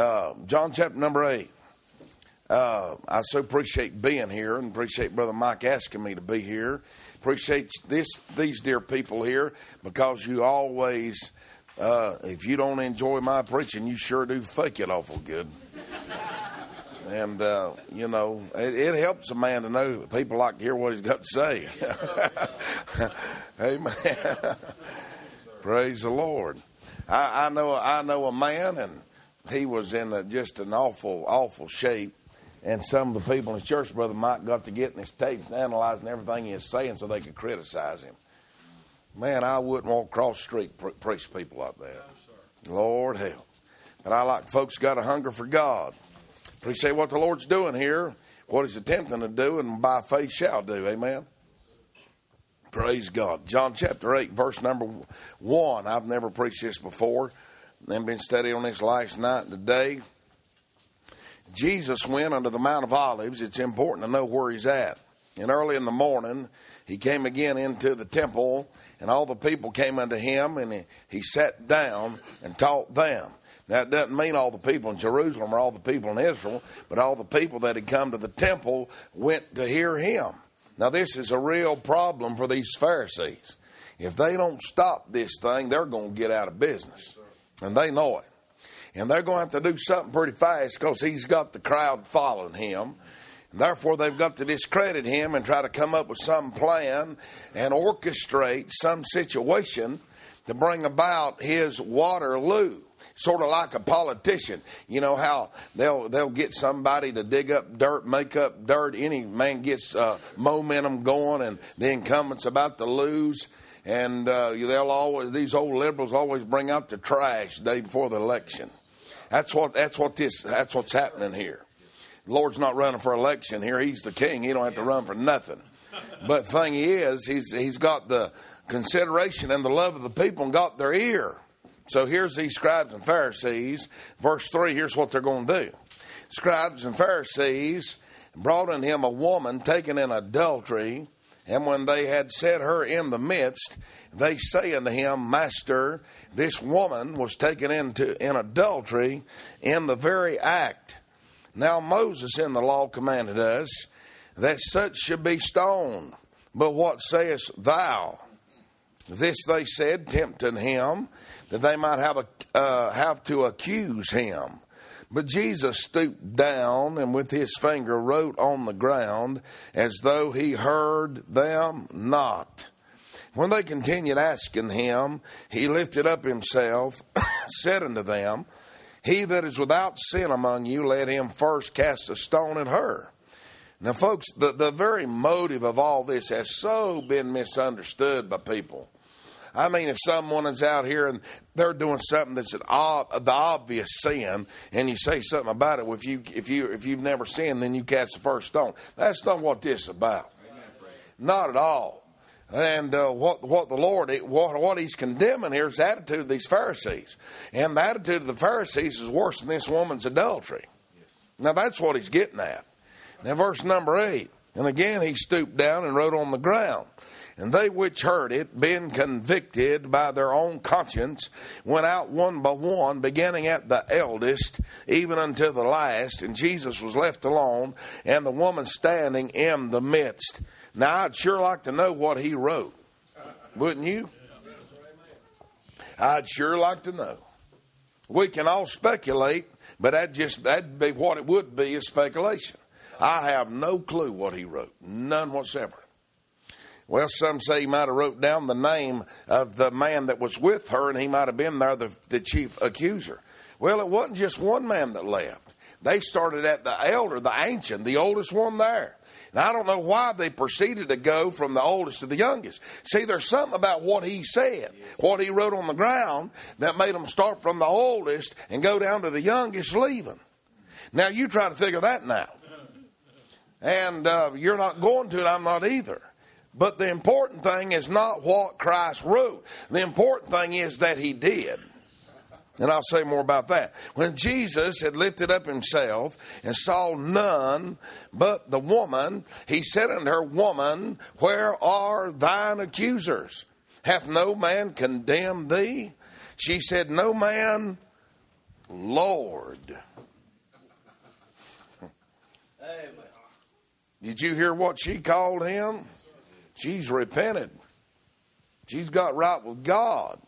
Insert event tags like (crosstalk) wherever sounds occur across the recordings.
Uh, John chapter number 8. Uh, I so appreciate being here and appreciate Brother Mike asking me to be here. Appreciate this these dear people here because you always, uh, if you don't enjoy my preaching, you sure do fake it awful good. and uh, you know, it, it, helps a man to know people like to hear what he's got to say. (laughs) Amen. (laughs) Praise the Lord. I, I know I know a man, and he was in a, just an awful awful shape and some of the people in his church, Brother Mike, got to getting his tapes and analyzing everything he was saying so they could criticize him. Man, I wouldn't walk across the street pre- preach people like that. Lord help. But I like folks got a hunger for God. Appreciate what the Lord's doing here, what He's attempting to do, and by faith shall do. Amen. Praise God. John chapter 8, verse number 1. I've never preached this before. I've been studying on this last night and today. Jesus went unto the Mount of Olives. It's important to know where he's at. And early in the morning, he came again into the temple, and all the people came unto him, and he, he sat down and taught them. Now, doesn't mean all the people in Jerusalem or all the people in Israel, but all the people that had come to the temple went to hear him. Now, this is a real problem for these Pharisees. If they don't stop this thing, they're going to get out of business. And they know it and they're going to have to do something pretty fast because he's got the crowd following him. And therefore, they've got to discredit him and try to come up with some plan and orchestrate some situation to bring about his Waterloo. Sort of like a politician, you know how they'll they'll get somebody to dig up dirt, make up dirt. Any man gets uh, momentum going, and the incumbent's about to lose and uh, they'll always these old liberals always bring out the trash day before the election. That's what that's what this that's what's happening here. The Lord's not running for election here. He's the king. He don't have to run for nothing. But thing is, he's he's got the consideration and the love of the people and got their ear. So here's these scribes and Pharisees. Verse three. Here's what they're going to do. Scribes and Pharisees brought in him a woman taken in adultery. And when they had set her in the midst, they say unto him, Master, this woman was taken into in adultery in the very act. Now Moses in the law commanded us that such should be stoned. But what sayest thou? This they said, tempting him, that they might have a, uh, have to accuse him. But Jesus stooped down and with his finger wrote on the ground as though he heard them not. When they continued asking him, he lifted up himself, (coughs) said unto them, He that is without sin among you, let him first cast a stone at her. Now, folks, the, the very motive of all this has so been misunderstood by people. I mean, if someone is out here and they're doing something that's an ob- the obvious sin, and you say something about it, well, if you if you if you've never sinned, then you cast the first stone. That's not what this is about. Not at all. And uh, what what the Lord what what He's condemning here is the attitude of these Pharisees, and the attitude of the Pharisees is worse than this woman's adultery. Now that's what He's getting at. Now verse number eight, and again he stooped down and wrote on the ground. And they which heard it, being convicted by their own conscience, went out one by one, beginning at the eldest, even unto the last. And Jesus was left alone, and the woman standing in the midst. Now, I'd sure like to know what he wrote. Wouldn't you? I'd sure like to know. We can all speculate, but that just that'd be what it would be is speculation. I have no clue what he wrote, none whatsoever. Well, some say he might have wrote down the name of the man that was with her, and he might have been there, the, the chief accuser. Well, it wasn't just one man that left. They started at the elder, the ancient, the oldest one there. Now, I don't know why they proceeded to go from the oldest to the youngest. See, there's something about what he said, what he wrote on the ground, that made them start from the oldest and go down to the youngest leaving. Now, you try to figure that now. And uh, you're not going to it, I'm not either. But the important thing is not what Christ wrote. The important thing is that he did. And I'll say more about that. When Jesus had lifted up himself and saw none but the woman, he said unto her, Woman, where are thine accusers? Hath no man condemned thee? She said, No man Lord. Did you hear what she called him? She's repented. She's got right with God.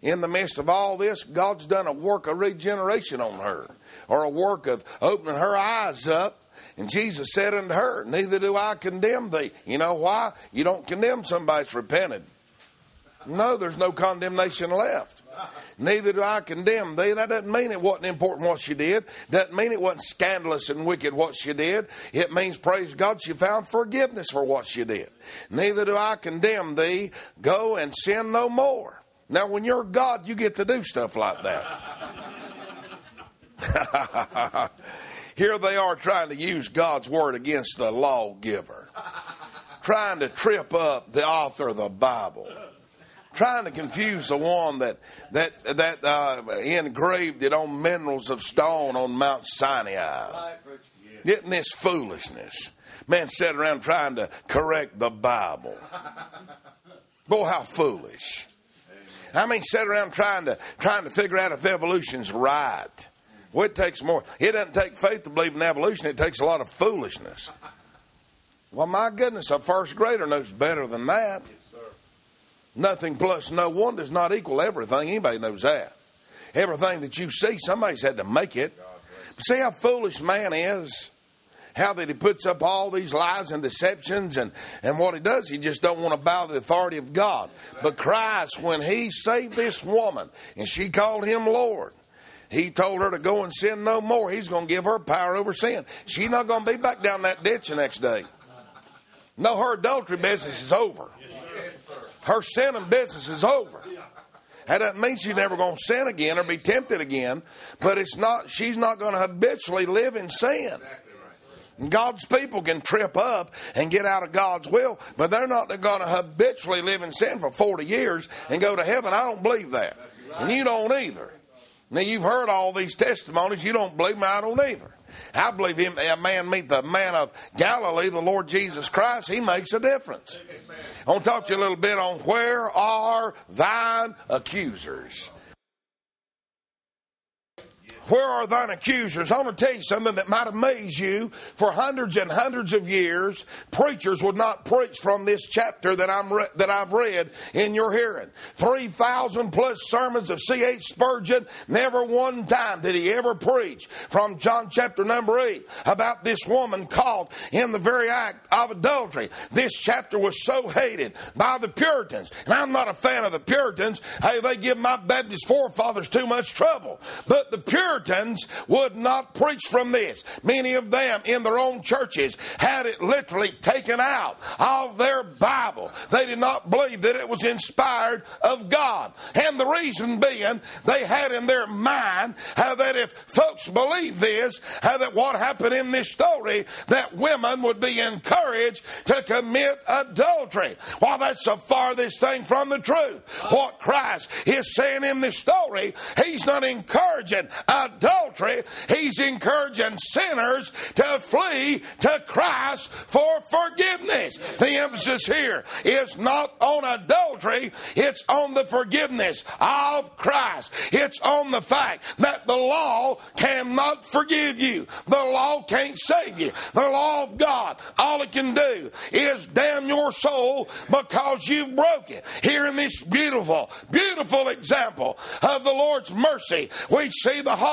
In the midst of all this, God's done a work of regeneration on her, or a work of opening her eyes up. And Jesus said unto her, Neither do I condemn thee. You know why? You don't condemn somebody that's repented. No, there's no condemnation left. Neither do I condemn thee. That doesn't mean it wasn't important what she did. Doesn't mean it wasn't scandalous and wicked what she did. It means, praise God, she found forgiveness for what she did. Neither do I condemn thee. Go and sin no more. Now, when you're God, you get to do stuff like that. (laughs) Here they are trying to use God's word against the lawgiver, trying to trip up the author of the Bible trying to confuse the one that that that uh, engraved it on minerals of stone on Mount Sinai. Getting this foolishness. Man sat around trying to correct the Bible. Boy, how foolish. I mean, sat around trying to trying to figure out if evolution's right. Well, it takes more. It doesn't take faith to believe in evolution. It takes a lot of foolishness. Well, my goodness, a first grader knows better than that. Nothing plus no one does not equal everything. Anybody knows that. Everything that you see, somebody's had to make it. See how foolish man is? How that he puts up all these lies and deceptions and, and what he does, he just don't want to bow to the authority of God. But Christ, when he saved this woman and she called him Lord, he told her to go and sin no more. He's going to give her power over sin. She's not going to be back down that ditch the next day. No, her adultery business is over her sinning business is over. That doesn't mean she's never going to sin again or be tempted again, but it's not. She's not going to habitually live in sin. God's people can trip up and get out of God's will, but they're not going to habitually live in sin for 40 years and go to heaven. I don't believe that. And you don't either. Now, you've heard all these testimonies. You don't believe me. I don't either. I believe him, a man meet the man of Galilee, the Lord Jesus Christ. He makes a difference. I want to talk to you a little bit on where are thine accusers? Where are thine accusers? I want to tell you something that might amaze you. For hundreds and hundreds of years, preachers would not preach from this chapter that I'm re- that I've read in your hearing. Three thousand plus sermons of C. H. Spurgeon. Never one time did he ever preach from John chapter number eight about this woman caught in the very act of adultery. This chapter was so hated by the Puritans, and I'm not a fan of the Puritans. Hey, they give my Baptist forefathers too much trouble, but the Puritans Puritans would not preach from this. Many of them in their own churches had it literally taken out of their Bible. They did not believe that it was inspired of God. And the reason being, they had in their mind how that if folks believe this, how that what happened in this story, that women would be encouraged to commit adultery. Well, that's the farthest thing from the truth. What Christ is saying in this story, He's not encouraging adultery, he's encouraging sinners to flee to Christ for forgiveness. The emphasis here is not on adultery, it's on the forgiveness of Christ. It's on the fact that the law cannot forgive you, the law can't save you. The law of God, all it can do is damn your soul because you broke it. Here in this beautiful, beautiful example of the Lord's mercy, we see the heart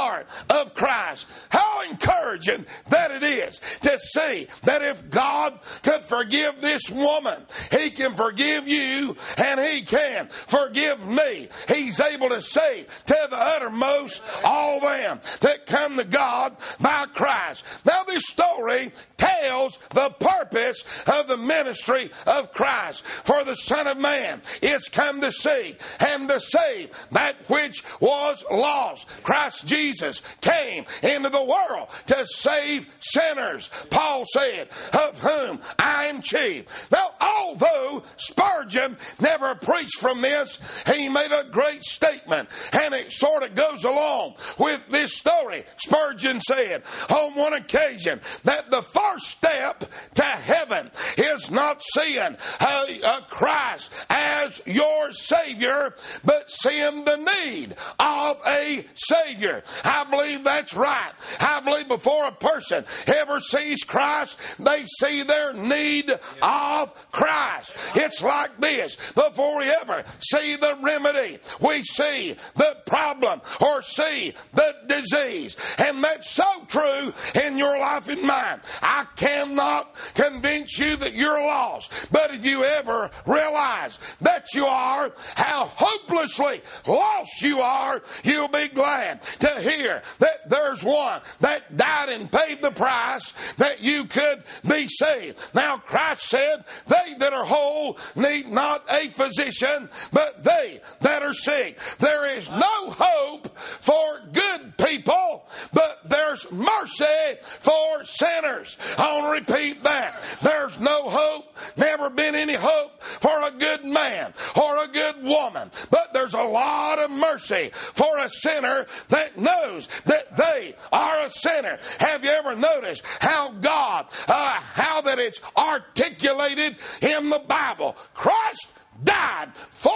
of Christ. How encouraging that it is to see that if God could forgive this woman, He can forgive you and He can forgive me. He's able to save to the uttermost all them that come to God by Christ. Now, this story tells the purpose of the ministry of Christ. For the Son of Man is come to seek and to save that which was lost. Christ Jesus came into the world to save sinners. Paul said, of whom I am chief. Now, although Spurgeon never preached from this, he made a great statement, and it sort of goes along with this story. Spurgeon said on one occasion that the first step to heaven is not seeing Christ as your Savior, but seeing the need of a Savior. I believe that's right. I believe before a person ever sees Christ, they see their need of Christ. It's like this. Before we ever see the remedy, we see the problem or see the disease. And that's so true in your life and mine. I cannot convince you that you're lost. But if you ever realize that you are, how hopelessly lost you are, you'll be glad to hear that there's one that died and paid the price that you could be saved. Now, Christ said, They that are whole need not a physician, but they that are sick. There is no hope for good people, but there's mercy for sinners. I'll repeat that. There's no hope, never been any hope for a good man or a good woman, but there's a lot of mercy for a sinner that knows that they are a sinner. Have you ever noticed how God, uh, how that it's articulated in the Bible? Christ died for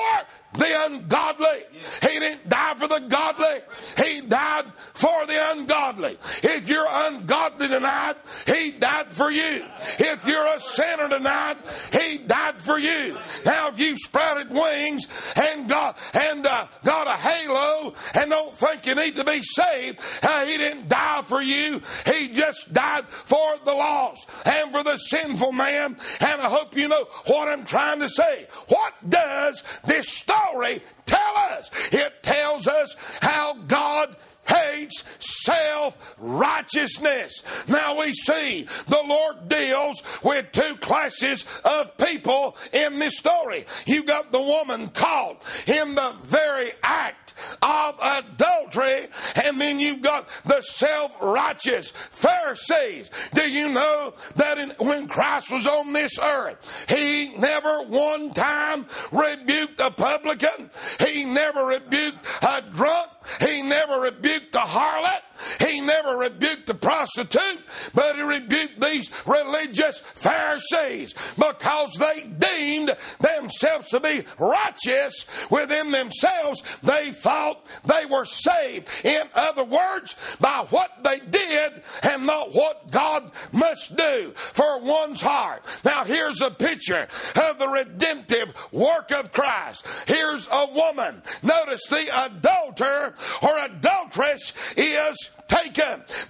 the ungodly. He didn't die for the godly. He died for the ungodly. If you're ungodly tonight, He died for you. If you're a sinner tonight, He died for you. Now, if you sprouted wings and got and uh, got a halo and don't think you need to be saved, uh, He didn't die for you. He just died for the lost and for the sinful man. And I hope you know what I'm trying to say. What does this stop? Story tell us? It tells us how God hates self righteousness. Now we see the Lord deals with two classes of people in this story. You got the woman caught in the very act of adultery, and then you've got the self righteous Pharisees. Do you know that in, when Christ was on this earth, he never one time rebuked a publican, he never rebuked a drunk, he never rebuked the harlot. He never rebuked the prostitute, but he rebuked these religious Pharisees because they deemed themselves to be righteous within themselves. They thought they were saved. In other words, by what they did and not what God must do for one's heart. Now, here's a picture of the redemptive work of Christ. Here's a woman. Notice the adulterer or adulteress is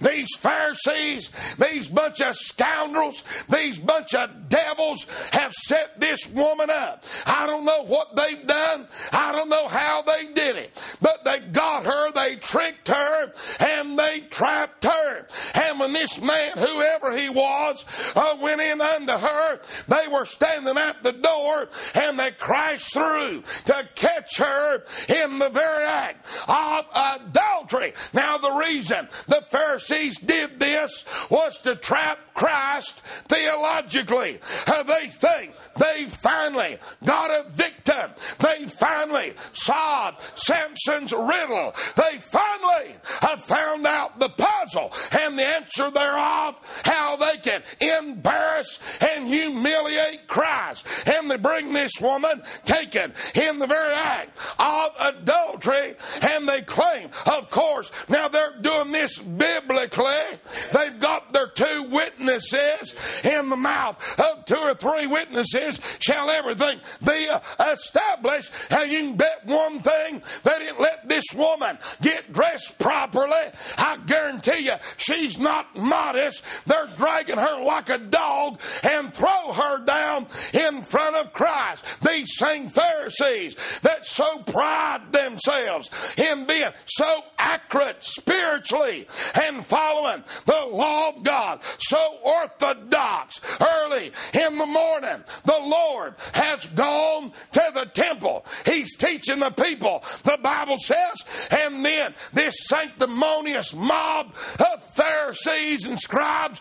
These Pharisees, these bunch of scoundrels, these bunch of devils have set this woman up. I don't know what they've done. I don't know how they did it. But they got her, they tricked her, and they trapped her. And when this man, whoever he was, uh, went in unto her, they were standing at the door and they crashed through to catch her in the very act of adultery. Now, the reason the Pharisees did this was to trap Christ theologically. Uh, they think they finally got a victim. They finally solved Samson's riddle. They finally have found out the puzzle and the answer thereof, how they can embarrass and humiliate Christ. And they bring this woman taken in the very act of adultery and they claim, of course, now they're doing this biblically. They've got their two witnesses in the mouth of two or three witnesses shall everything be established. And you can bet one thing they didn't let this woman get dressed properly. I guarantee you she's not modest. They're dragging her like a dog and throw her down in front of Christ. These same Pharisees that so pride themselves in being so accurate spiritually and following the law of God, so orthodox early in the morning, the Lord has gone to the temple. He's teaching the people, the Bible says, and then this sanctimonious mob of Pharisees and scribes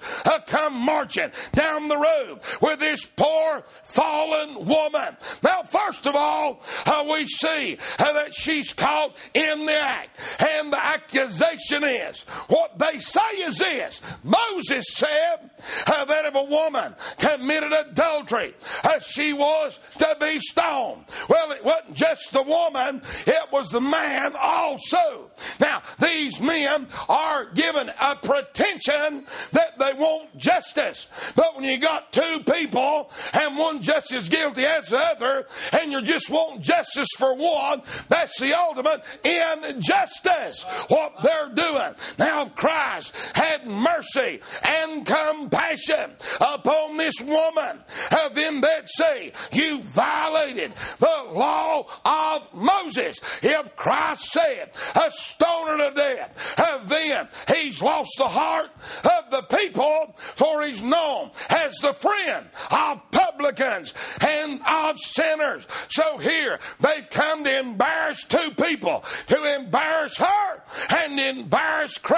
come marching down the road with this poor fallen woman. Now, first of all, uh, we see uh, that she's caught in the act, and the accusation is what they say is this Moses said uh, that if a woman committed adultery, uh, she was to be stoned. Well, it wasn't just the woman, it was the man also. Now, these men are given a pretension that they want justice. But when you got two people and one just as guilty as the other, and you just want justice for one, that's the ultimate injustice. What they're doing. Now, if Christ had mercy and compassion upon this woman, then them that say, You violated the law of Moses. If Christ said, A stoner to death, then he's lost the heart of the people, for he's known as the friend of publicans and of sinners. So here they've come to embarrass two people, to embarrass her and embarrass Christ.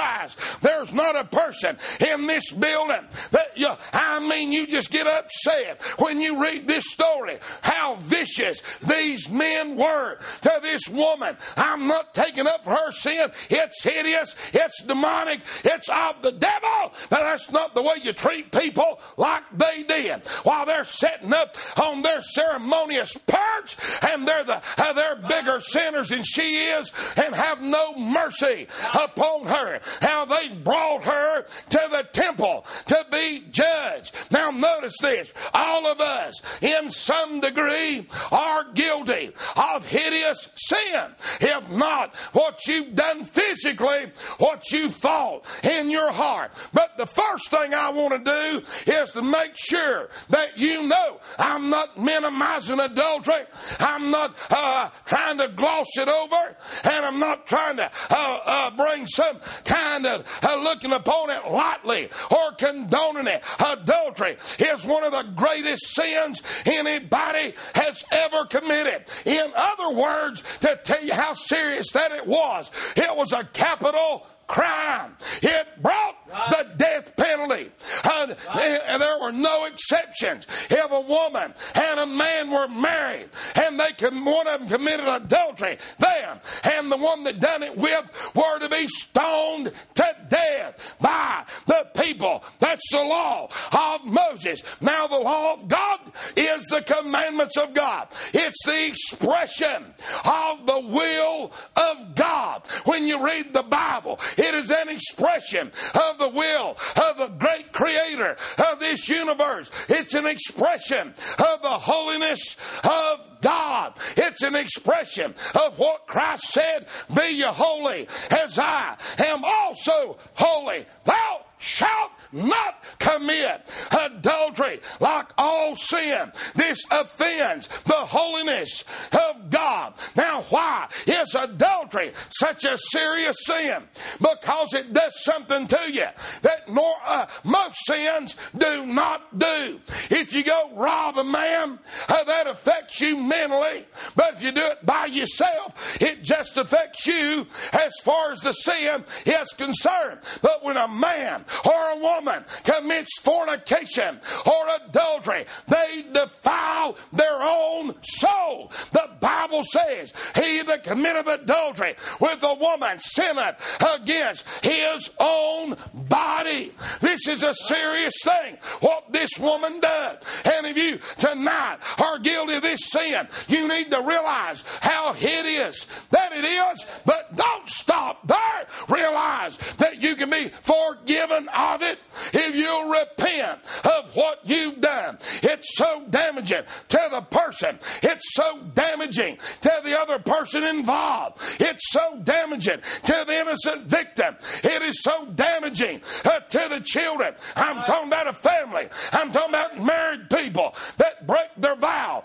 There's not a person in this building that you, I mean, you just get upset when you read this story. How vicious these men were to this woman. I'm not taking up for her sin. It's hideous. It's demonic. It's of the devil. But that's not the way you treat people like they did while they're setting up on their ceremonious perch and they're the uh, they're bigger sinners than she is and have no mercy upon her. How they brought her to the temple to be judged. Now notice this. All of us in some degree are guilty of hideous sin. If not what you've done physically, what you thought in your heart. But the first thing I want to do is to make sure that you know I'm not minimizing adultery. I'm not uh, trying to gloss it over, and I'm not trying to uh, uh, bring some kind of uh, looking upon it lightly or condoning it. Adultery is one of the greatest sins anybody has ever committed. In other words, to tell you how serious that it was, it was a capital crime. It brought the death penalty. And there were no exceptions. If a woman and a man were married and they could, one of them committed adultery, them and the one that done it with were to be stoned to death by the people. That's the law of Moses. Now, the law of God is the commandments of God. It's the expression of the will of God. When you read the Bible, it is an expression of the will of the great creator of this universe. It's an expression of the holiness of God. It's an expression of what Christ said, Be ye holy as I am also holy. Thou shalt not commit adultery like all sin. This offends the holiness of God. Now, why is adultery such a serious sin? Because it does something to you that nor, uh, most sins do not do. If you go rob a man, uh, that affects you mentally. But if you do it by yourself, it just affects you as far as the sin is concerned. But when a man or a woman commits fornication or adultery, they defile their own soul. The Bible says, He that committeth adultery with a woman sinneth against his own body. This is a serious thing, what this woman does. And if you tonight are guilty of this sin, you need to realize how hideous that it is, but don't stop there. Realize that you can be forgiven of it if you'll repent of what you've done. It's so damaging to the person, it's so damaging to the other person involved, it's so damaging to the innocent victim, it is so damaging uh, to the children. I'm talking about a family, I'm talking about married people that break their vow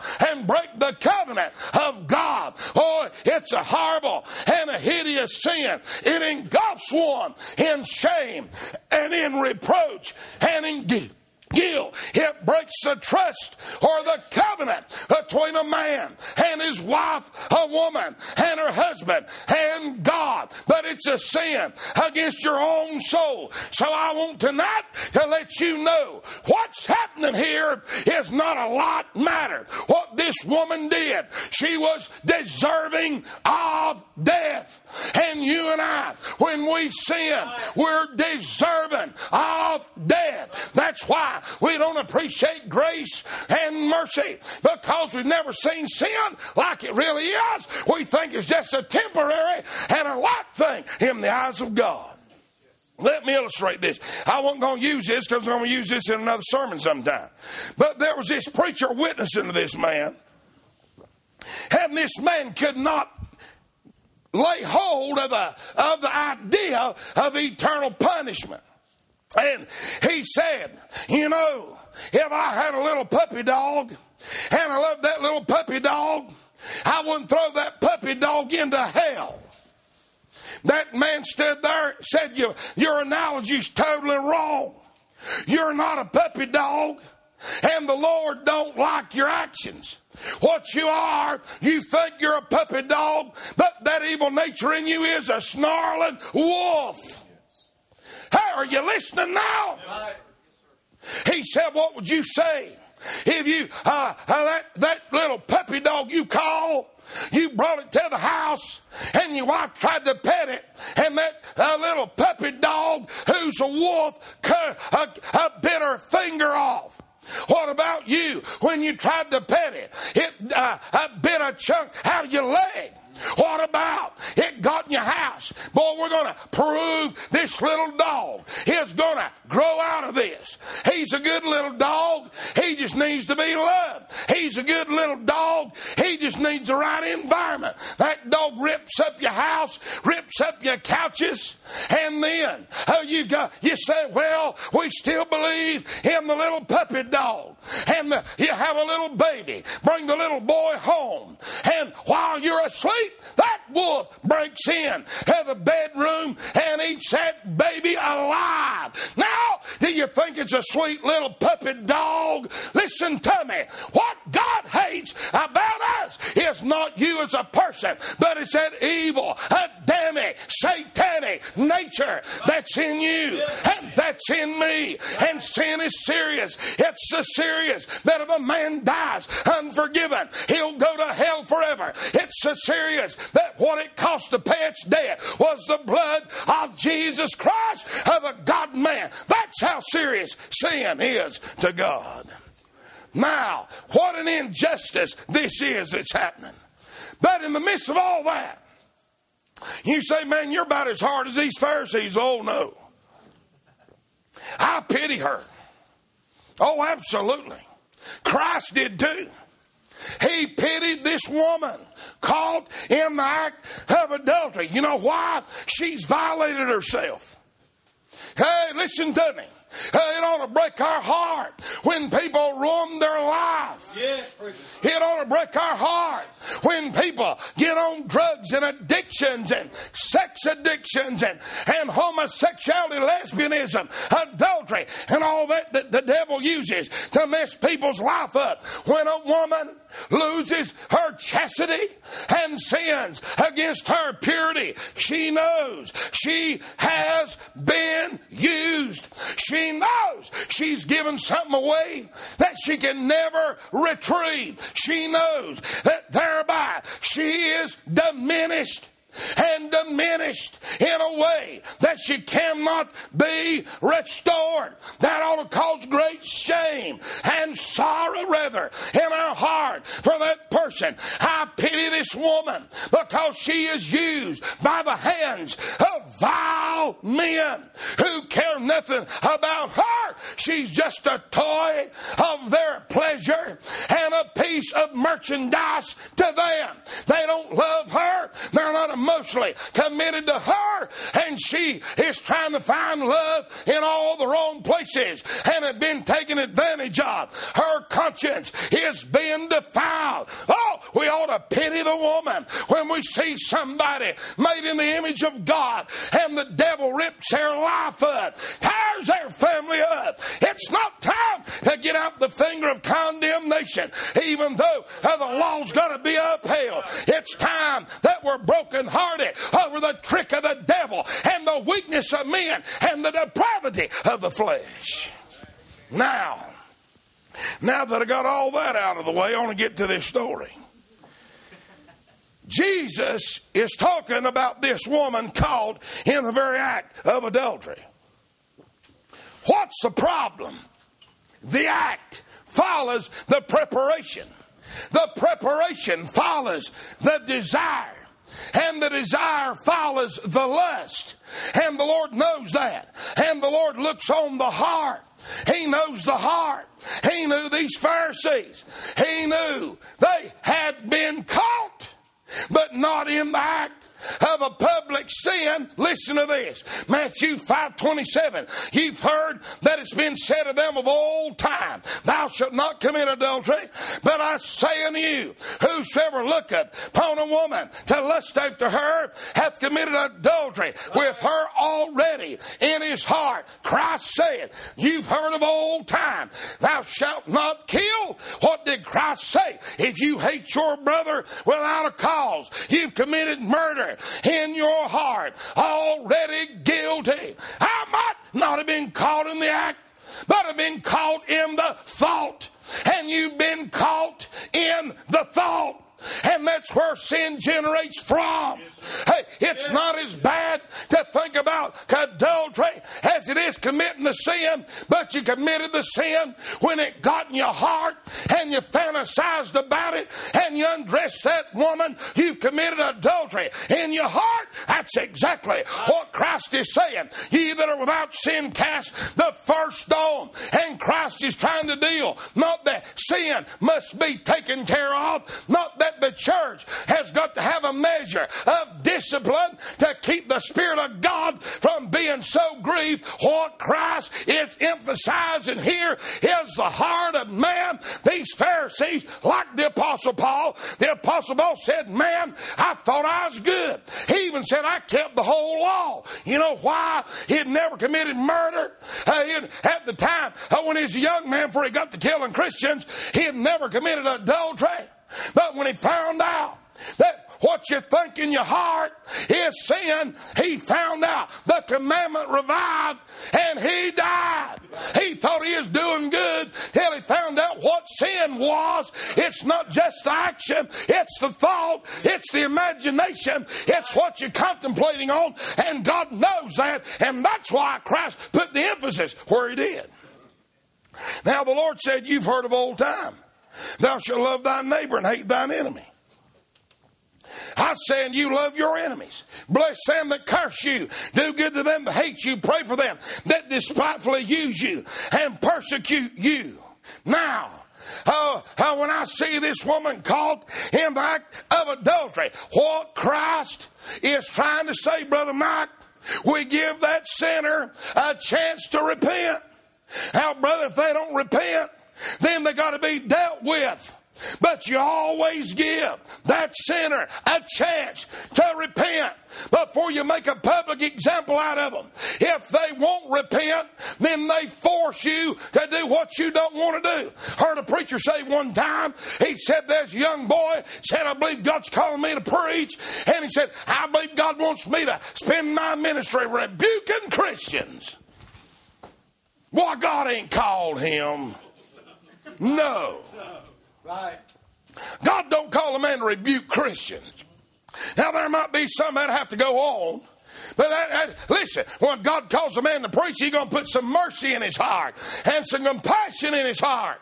break the covenant of God. Oh, it's a horrible and a hideous sin. It engulfs one in shame and in reproach and in guilt guilt. It breaks the trust or the covenant between a man and his wife, a woman and her husband and God. But it's a sin against your own soul. So I want tonight to let you know what's happening here is not a lot matter. What this woman did, she was deserving of death. And you and I, when we sin, we're deserving of death. That's why we don't appreciate grace and mercy because we've never seen sin like it really is. We think it's just a temporary and a light thing in the eyes of God. Let me illustrate this. I wasn't going to use this because I'm going to use this in another sermon sometime. But there was this preacher witnessing to this man, and this man could not lay hold of the, of the idea of eternal punishment. And he said, You know, if I had a little puppy dog and I loved that little puppy dog, I wouldn't throw that puppy dog into hell. That man stood there said, Your, your analogy's totally wrong. You're not a puppy dog, and the Lord don't like your actions. What you are, you think you're a puppy dog, but that evil nature in you is a snarling wolf. Hey, are you listening now? He said, What would you say if you, uh, uh, that, that little puppy dog you call, you brought it to the house and your wife tried to pet it and that uh, little puppy dog who's a wolf cut, uh, bit her finger off? What about you when you tried to pet it? It uh, bit a chunk out of your leg. What about it got in your house? Boy, we're going to prove this little dog is going to grow out of this. He's a good little dog. He just needs to be loved. He's a good little dog. He just needs the right environment. That dog rips up your house, rips up your couches, and then oh, you go, you say, well, we still believe in the little puppy dog. And the, you have a little baby. Bring the little boy home. And while you're asleep, that wolf breaks in to the bedroom and eats that baby alive. Now, do you think it's a sweet little puppy dog? Listen to me. What God hates about us is not you as a person, but it's that evil, Adamic, satanic nature that's in you and that's in me. And sin is serious. It's so serious that if a man dies unforgiven, he'll go to hell forever. It's so serious that what it cost to pay its debt was the blood of Jesus Christ of a God man. That's how serious sin is to God. Now, what an injustice this is that's happening. But in the midst of all that, you say, man, you're about as hard as these Pharisees. Oh, no. I pity her. Oh, absolutely. Christ did too. He pitied this woman caught in the act of adultery. You know why? She's violated herself. Hey, listen to me. It ought to break our heart when people ruin their life. Yes, it ought to break our heart when people get on drugs and addictions and sex addictions and, and homosexuality, lesbianism, adultery, and all that that the devil uses to mess people's life up. When a woman loses her chastity and sins against her purity, she knows she has been used. She knows she's given something away that she can never retrieve. She knows that thereby she is diminished and diminished in a way that she cannot be restored. That ought to cause great shame and sorrow, rather, in our heart for that person. I pity this woman because she is used by the hands of vile men who care nothing about her. She's just a toy of their pleasure and a piece of merchandise to them. They don't love her. They're not emotionally committed to her, and she is trying to find love in all the wrong places and have been taken advantage of. Her conscience is being defiled. Oh, we ought to pity the woman when we see somebody made in the image of God and the devil rips their life up, tears their family up. It's not time to get out the finger of condemnation, even though the law's got to be upheld. It's time that we're brokenhearted over the trick of the devil and the weakness of men and the depravity of the flesh. Now, now that I got all that out of the way, I want to get to this story. Jesus is talking about this woman caught in the very act of adultery. What's the problem? The act follows the preparation. The preparation follows the desire. And the desire follows the lust. And the Lord knows that. And the Lord looks on the heart. He knows the heart. He knew these Pharisees. He knew they had been caught, but not in the act of a public sin. Listen to this. Matthew 5 27. You've heard that it's been said of them of old time, Thou shalt not commit adultery. But I say unto you, whosoever looketh upon a woman to lust after her hath committed adultery with her already in his heart. Christ said, You've heard of old time, Thou shalt not kill. What did Christ say? If you hate your brother without a cause, you've committed murder in your heart, already guilty. I might not have been caught in the act, but have been caught in the thought. And you've been caught in the thought. And that's where sin generates from. Hey, it's not as bad to think about adultery as it is committing the sin, but you committed the sin when it got in your heart and you fantasized about it and you undressed that woman. You've committed adultery in your heart. That's exactly what Christ is saying. Ye that are without sin cast the first stone. And Christ is trying to deal. Not that sin must be taken care of, not that that the church has got to have a measure of discipline to keep the Spirit of God from being so grieved. What Christ is emphasizing here is the heart of man. These Pharisees, like the Apostle Paul, the Apostle Paul said, Man, I thought I was good. He even said, I kept the whole law. You know why? He had never committed murder. Uh, at the time, uh, when he was a young man, before he got to killing Christians, he had never committed adultery. But when he found out that what you think in your heart is sin, he found out the commandment revived and he died. He thought he was doing good till he found out what sin was. It's not just the action, it's the thought, it's the imagination, it's what you're contemplating on, and God knows that, and that's why Christ put the emphasis where he did. Now, the Lord said, You've heard of old time. Thou shalt love thy neighbor and hate thine enemy. I say, and you love your enemies. Bless them that curse you. Do good to them that hate you. Pray for them that despitefully use you and persecute you. Now, uh, uh, when I see this woman caught in the act of adultery, what Christ is trying to say, Brother Mike, we give that sinner a chance to repent. Now, brother, if they don't repent, then they got to be dealt with. But you always give that sinner a chance to repent before you make a public example out of them. If they won't repent, then they force you to do what you don't want to do. Heard a preacher say one time, he said, There's a young boy, said, I believe God's calling me to preach. And he said, I believe God wants me to spend my ministry rebuking Christians. Why, God ain't called him. No. Right. God don't call a man to rebuke Christians. Now there might be some that have to go on. But that, that, listen, when God calls a man to preach, He's going to put some mercy in his heart and some compassion in his heart.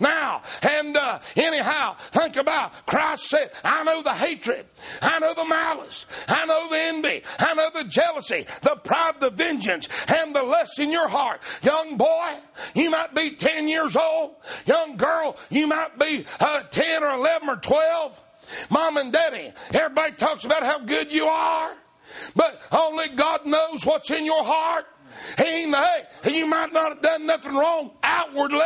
Now, and uh, anyhow, think about Christ said, I know the hatred, I know the malice, I know the envy, I know the jealousy, the pride, the vengeance, and the lust in your heart. Young boy, you might be 10 years old. Young girl, you might be uh, 10 or 11 or 12. Mom and daddy, everybody talks about how good you are, but only God knows what's in your heart. He, hey, you might not have done nothing wrong outwardly,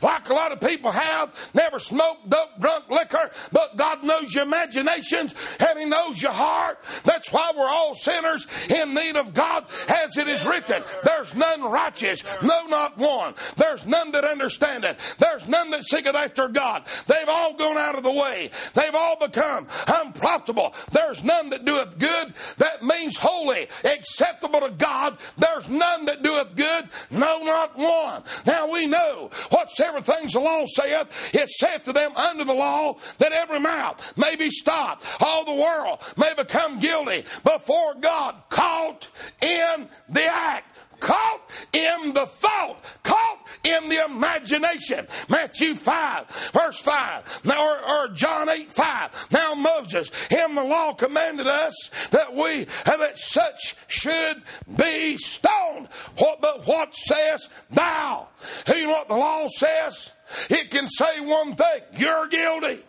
like a lot of people have, never smoked, dope, drunk liquor, but God knows your imaginations and He knows your heart. That's why we're all sinners in need of God, as it is written. There's none righteous, no, not one. There's none that understand it. There's none that seeketh after God. They've all gone out of the way. They've all become unprofitable. There's none that doeth good. That means holy, acceptable to God. There's none that doeth good, no, not one. Now we know whatsoever things the law saith, it saith to them under the law that every mouth may be stopped, all the world may become guilty before God, caught in the act caught in the thought, caught in the imagination. Matthew 5, verse 5, or, or John 8, 5. Now Moses him the law commanded us that we, that such should be stoned. What, but what says thou? You know what the law says? It can say one thing, you're guilty.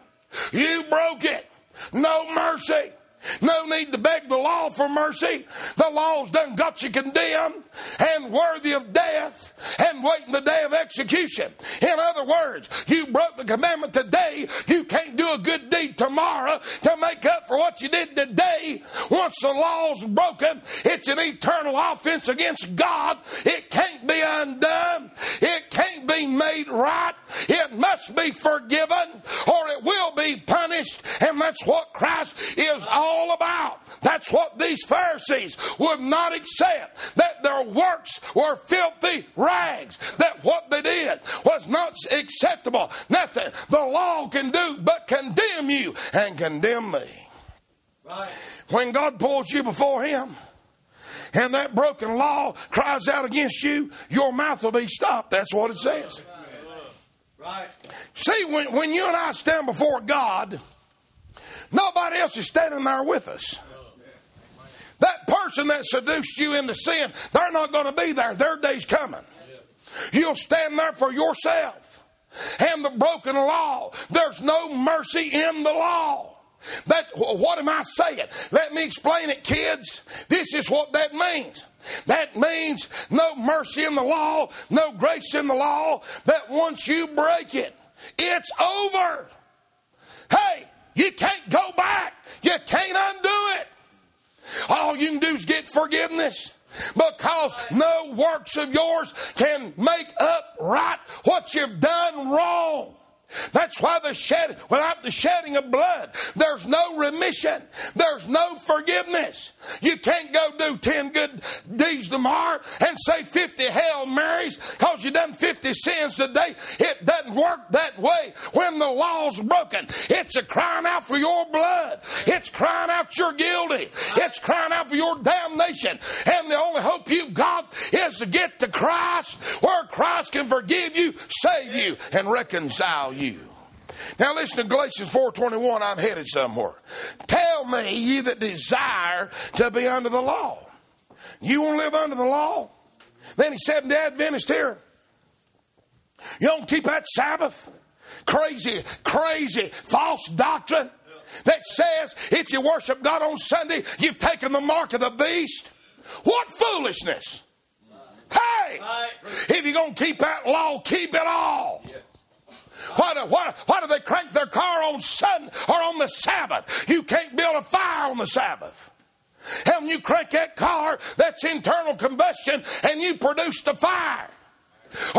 You broke it. No mercy. No need to beg the law for mercy. The law's done got you condemned and worthy of death and waiting the day of execution. In other words, you broke the commandment today. You can't do a good deed tomorrow to make up for what you did today. Once the law's broken, it's an eternal offense against God. It can't be undone. It can't be made right. It must be forgiven or it will be punished. And that's what Christ is all about. That's what these Pharisees would not accept. That their works were filthy rags. That what they did was not acceptable. Nothing the law can do but condemn you and condemn me. Right. When God pulls you before Him, and that broken law cries out against you, your mouth will be stopped. That's what it says. Right. See, when, when you and I stand before God, nobody else is standing there with us. That person that seduced you into sin, they're not going to be there. Their day's coming. You'll stand there for yourself. And the broken law, there's no mercy in the law. That, what am I saying? Let me explain it, kids. This is what that means. That means no mercy in the law, no grace in the law, that once you break it, it's over. Hey, you can't go back. You can't undo it. All you can do is get forgiveness because no works of yours can make up right what you've done wrong. That's why the shed, without the shedding of blood, there's no remission. There's no forgiveness. You can't go do 10 good deeds tomorrow and say 50 Hail Marys because you done 50 sins today. It doesn't work that way when the law's broken. It's a crying out for your blood. It's crying out you're guilty. It's crying out for your damnation. And the only hope you've got is to get to Christ where Christ can forgive you, save you, and reconcile you you. Now listen to Galatians 4:21, I'm headed somewhere. Tell me ye that desire to be under the law. You want to live under the law? Then he said to Adventist here, you don't keep that Sabbath? Crazy, crazy, false doctrine that says if you worship God on Sunday, you've taken the mark of the beast. What foolishness! Hey, if you're going to keep that law, keep it all. Why do, why, why do they crank their car on Sunday or on the Sabbath? You can't build a fire on the Sabbath. Hell, you crank that car, that's internal combustion, and you produce the fire.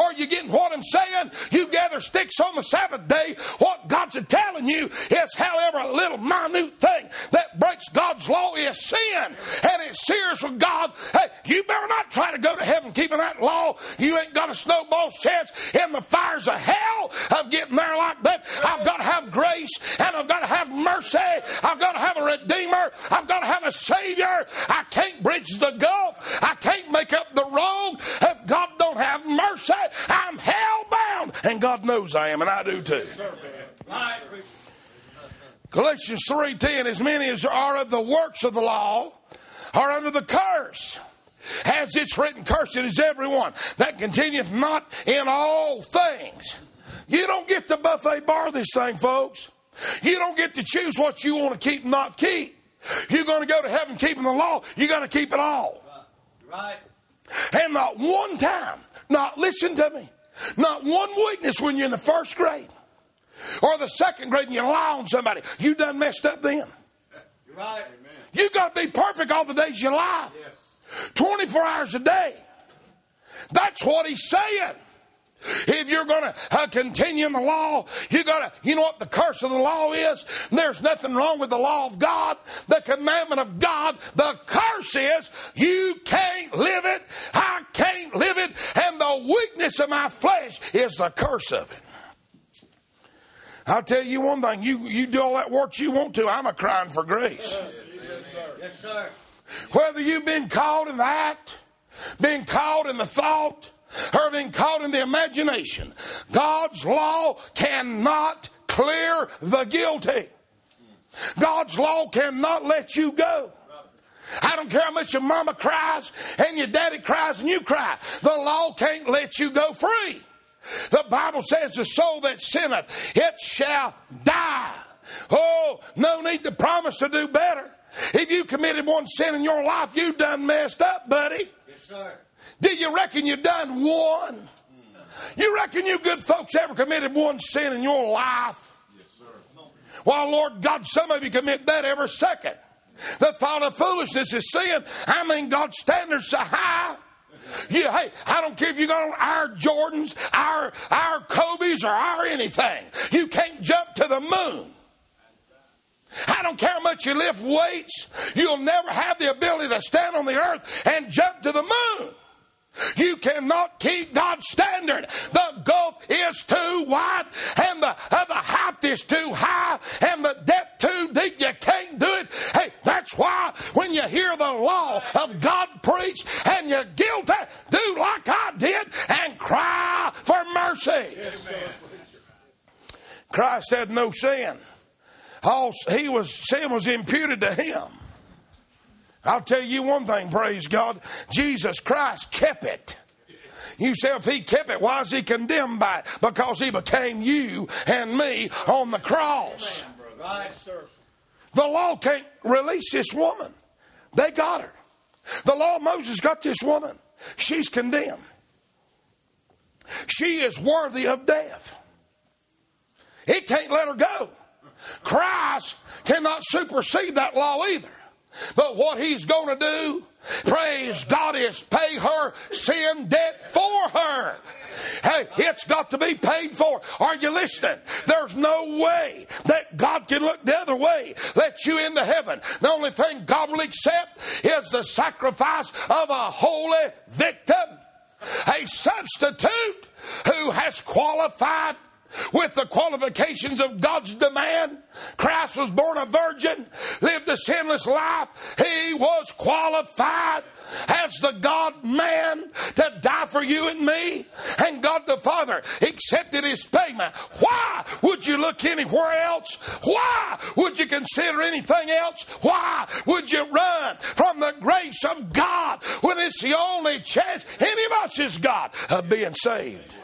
Are you getting what I'm saying? You gather sticks on the Sabbath day. What God's telling you is, however, a little minute thing that breaks God's law is sin. And it's serious with God. Hey, you better not try to go to heaven keeping that law. You ain't got a snowball's chance in the fires of hell of getting there like that. I've got to have grace and I've got to have mercy. I've got to have a redeemer. I've got to have a savior. I can't bridge the gulf. I can't make up the wrong if God have mercy I'm hell bound. And God knows I am, and I do too. Galatians 3:10, as many as are of the works of the law are under the curse. As it's written, cursed is everyone that continueth not in all things. You don't get the buffet bar this thing, folks. You don't get to choose what you want to keep and not keep. You're going to go to heaven keeping the law. You got to keep it all. Right. And not one time not listen to me. not one weakness when you're in the first grade or the second grade and you lie on somebody. You done messed up then. You're right. You got to be perfect all the days of your life. 24 hours a day. That's what he's saying. If you're going to uh, continue in the law, you got to, you know what the curse of the law is? There's nothing wrong with the law of God, the commandment of God. The curse is you can't live it, I can't live it, and the weakness of my flesh is the curse of it. I'll tell you one thing, you, you do all that work you want to, I'm a crying for grace. Yes, sir. Yes, sir. Whether you've been caught in the act, been caught in the thought, or been caught in the imagination, God's law cannot clear the guilty. God's law cannot let you go. I don't care how much your mama cries and your daddy cries and you cry. The law can't let you go free. The Bible says the soul that sinneth, it shall die. Oh, no need to promise to do better. If you committed one sin in your life, you done messed up, buddy. Yes, sir. Do you reckon you done one? You reckon you good folks ever committed one sin in your life? Yes, sir. Well, Lord God, some of you commit that every second. The thought of foolishness is sin. I mean, God's standards so high. You, hey, I don't care if you got on our Jordans, our our Kobe's, or our anything. You can't jump to the moon. I don't care how much you lift weights, you'll never have the ability to stand on the earth and jump to the moon. You cannot keep God's standard. The gulf is too wide, and the, uh, the height is too high, and the depth too deep. You can't do it. Hey, that's why when you hear the law of God preached and you're guilty, do like I did and cry for mercy. Christ had no sin. All he was sin was imputed to him. I'll tell you one thing, praise God. Jesus Christ kept it. You say if he kept it, why is he condemned by it? Because he became you and me on the cross. The law can't release this woman. They got her. The law of Moses got this woman. She's condemned. She is worthy of death. It can't let her go. Christ cannot supersede that law either. But what he's going to do, praise God, is pay her sin debt for her. Hey, it's got to be paid for. Are you listening? There's no way that God can look the other way, let you into heaven. The only thing God will accept is the sacrifice of a holy victim, a substitute who has qualified with the qualifications of God's demand. Christ was born a virgin, lived a sinless life. He was qualified as the God man to die for you and me. And God the Father accepted his payment. Why would you look anywhere else? Why would you consider anything else? Why would you run from the grace of God when it's the only chance any of us has got of being saved?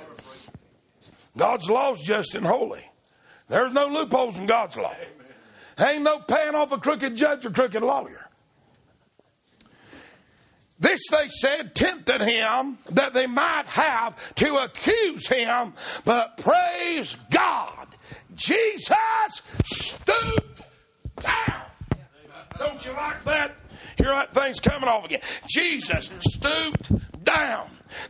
God's law is just and holy. There's no loopholes in God's law. Ain't no paying off a crooked judge or crooked lawyer. This they said tempted him that they might have to accuse him, but praise God, Jesus stooped down. Don't you like that? Hear that thing's coming off again. Jesus stooped down.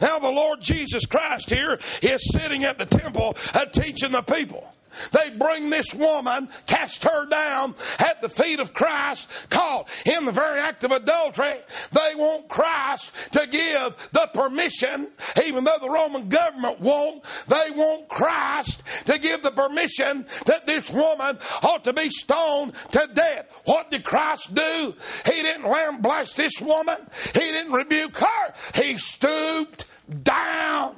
Now the Lord Jesus Christ here is sitting at the temple uh, teaching the people. They bring this woman, cast her down at the feet of Christ, caught in the very act of adultery. They want Christ to give the permission, even though the Roman government won't. They want Christ to give the permission that this woman ought to be stoned to death. What did Christ do? He didn't lambaste this woman. He didn't rebuke her. He stooped down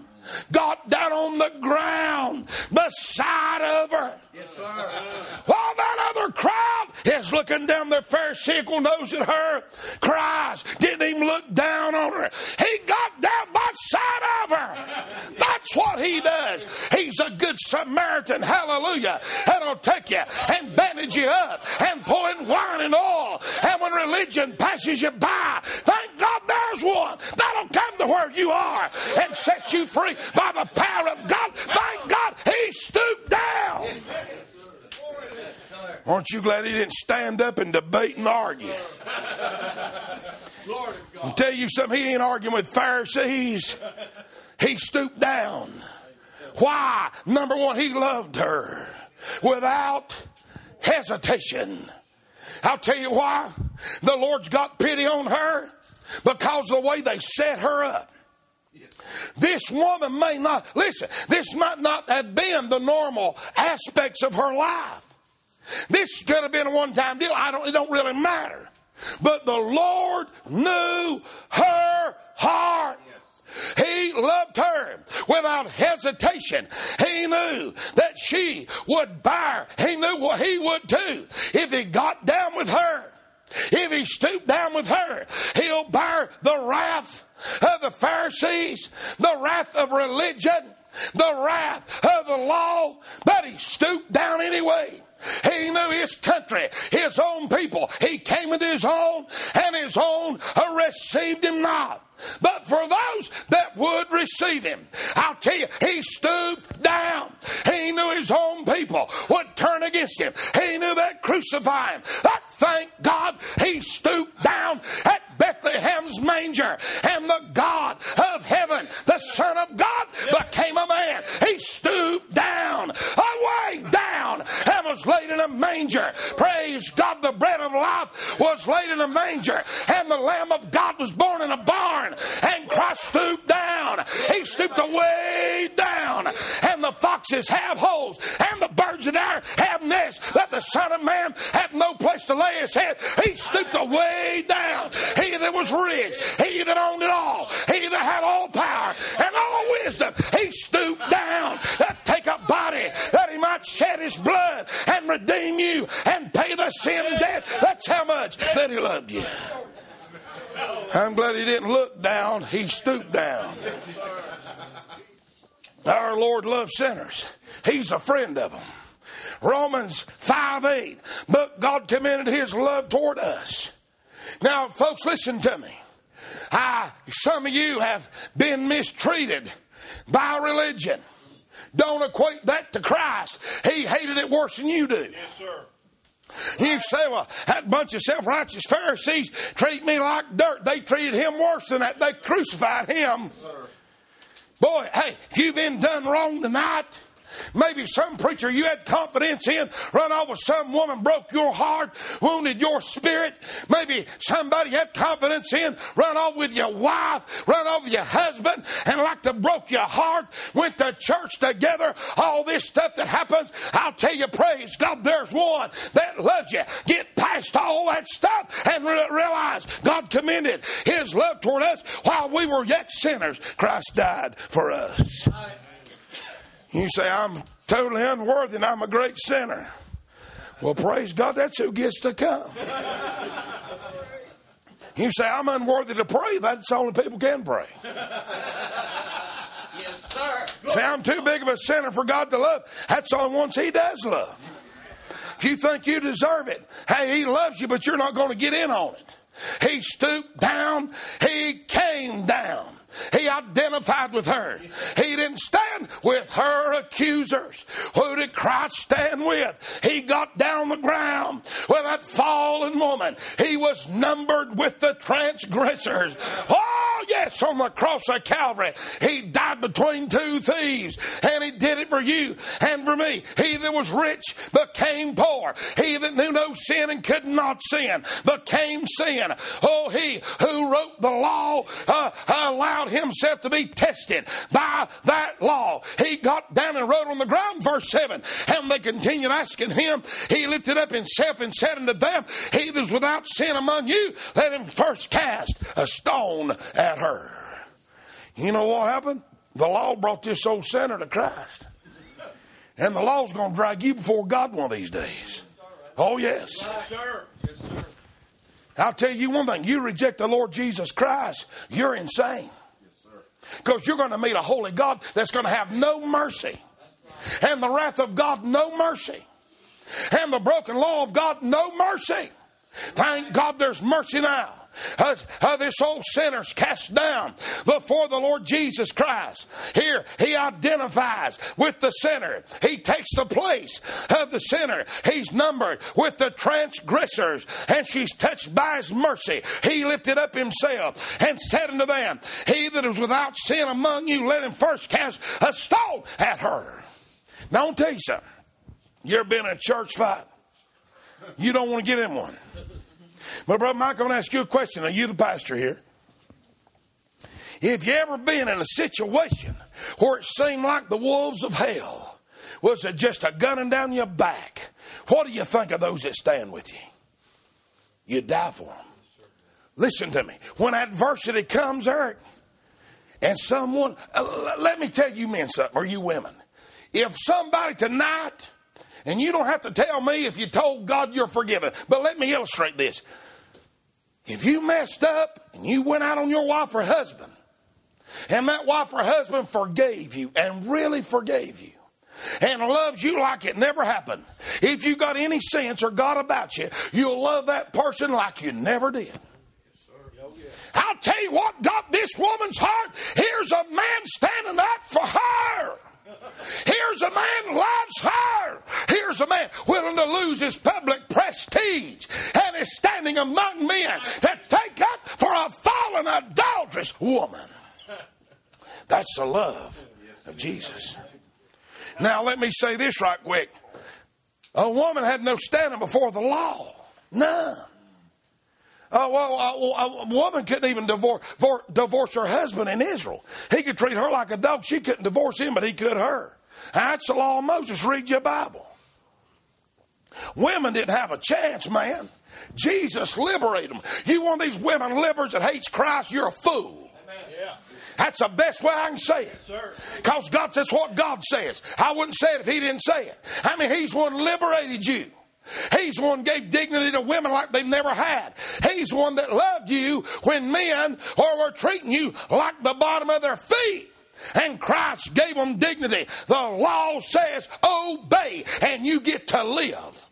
got down on the ground beside of her. Yes, sir. While that other crowd is looking down their pharisaical nose at her, Christ, didn't even look down on her. He got down by side of her. That's what he does. He's a good Samaritan, hallelujah. That'll take you and bandage you up and pour in wine and oil. And when religion passes you by, thank God there's one that'll come to where you are and set you free by the power of God. Thank God he stooped down. Aren't you glad he didn't stand up and debate and argue? I'll tell you something, he ain't arguing with Pharisees. He stooped down. Why? Number one, he loved her without hesitation. I'll tell you why. The Lord's got pity on her because of the way they set her up. This woman may not, listen, this might not have been the normal aspects of her life. This could have been a one time deal. I don't, it don't really matter. But the Lord knew her heart. He loved her without hesitation. He knew that she would bear. He knew what he would do if he got down with her. If he stooped down with her, he'll bear the wrath of the Pharisees, the wrath of religion, the wrath of the law, but he stooped down anyway. He knew his country, his own people. He came into his own, and his own received him not. But for those that would receive him, I'll tell you, he stooped down. He knew his own people would turn against him. He knew that crucify him. But thank God he stooped down at Bethlehem's manger, and the God of heaven, the Son of God, became a man. He stooped down, away down, was laid in a manger. Praise God, the bread of life was laid in a manger, and the Lamb of God was born in a barn, and Christ stooped down. He stooped away down, and the foxes have holes, and the birds of the air have nests, but the Son of Man had no place to lay his head. He stooped away down. He that was rich, he that owned it all, he that had all power and all wisdom, he stooped down to take a body that he might shed his blood and redeem you and pay the sin debt. That's how much that he loved you. I'm glad he didn't look down, he stooped down. Our Lord loves sinners. He's a friend of them. Romans 5 8. But God commended his love toward us. Now, folks, listen to me. I, some of you have been mistreated by religion. Don't equate that to Christ. He hated it worse than you do. Yes, sir. You say, well, that bunch of self righteous Pharisees treat me like dirt. They treated him worse than that. They crucified him. Yes, Boy, hey, if you've been done wrong tonight, Maybe some preacher you had confidence in run over some woman, broke your heart, wounded your spirit. Maybe somebody you had confidence in run off with your wife, run over your husband, and like to broke your heart, went to church together. All this stuff that happens, I'll tell you, praise God, there's one that loves you. Get past all that stuff and re- realize God commended His love toward us while we were yet sinners. Christ died for us. You say, I'm totally unworthy and I'm a great sinner. Well, praise God, that's who gets to come. You say, I'm unworthy to pray. That's the only people can pray. Yes, sir. Say, I'm too big of a sinner for God to love. That's the only ones He does love. If you think you deserve it, hey, He loves you, but you're not going to get in on it. He stooped down, He came down. He identified with her. He didn't stand with her accusers. Who did Christ stand with? He got down the ground with that fallen woman. He was numbered with the transgressors. Oh, yes, on the cross of Calvary. He died between two thieves, and He did it for you and for me. He that was rich became poor. He that knew no sin and could not sin became sin. Oh, He who wrote the law uh, allowed himself to be tested by that law. He got down and wrote on the ground, verse 7. And they continued asking him. He lifted up himself and said unto them, He that is without sin among you, let him first cast a stone at her. You know what happened? The law brought this old sinner to Christ. And the law's going to drag you before God one of these days. Oh, yes. I'll tell you one thing you reject the Lord Jesus Christ, you're insane. Because you're going to meet a holy God that's going to have no mercy. And the wrath of God, no mercy. And the broken law of God, no mercy. Thank God there's mercy now. Uh, uh, this old sinner's cast down before the Lord Jesus Christ. Here, he identifies with the sinner. He takes the place of the sinner. He's numbered with the transgressors, and she's touched by his mercy. He lifted up himself and said unto them, He that is without sin among you, let him first cast a stone at her. Now, I'll tell you something. You ever been in a church fight? You don't want to get in one. But, Brother Mike, I'm going to ask you a question. Are you the pastor here? If you ever been in a situation where it seemed like the wolves of hell was just a gunning down your back, what do you think of those that stand with you? You die for them. Listen to me. When adversity comes, Eric, and someone, uh, let me tell you men something, or you women. If somebody tonight, and you don't have to tell me if you told God you're forgiven, but let me illustrate this. If you messed up and you went out on your wife or husband, and that wife or husband forgave you and really forgave you, and loves you like it never happened. If you got any sense or God about you, you'll love that person like you never did. I'll tell you what got this woman's heart. Here's a man standing up for her. Here's a man loves her. Here's a man willing to lose his public prestige and is standing among men to take up for a fallen adulterous woman. That's the love of Jesus. Now, let me say this right quick. A woman had no standing before the law. None. Uh, well, a, woman couldn't even divorce, divorce her husband in Israel. He could treat her like a dog. She couldn't divorce him, but he could her. That's the law of Moses. Read your Bible. Women didn't have a chance, man. Jesus liberated them. You want these women liberals that hates Christ, you're a fool. That's the best way I can say it. Because God says what God says. I wouldn't say it if He didn't say it. I mean, He's one liberated you. He's one gave dignity to women like they've never had. He's one that loved you when men were treating you like the bottom of their feet. And Christ gave them dignity. The law says obey and you get to live.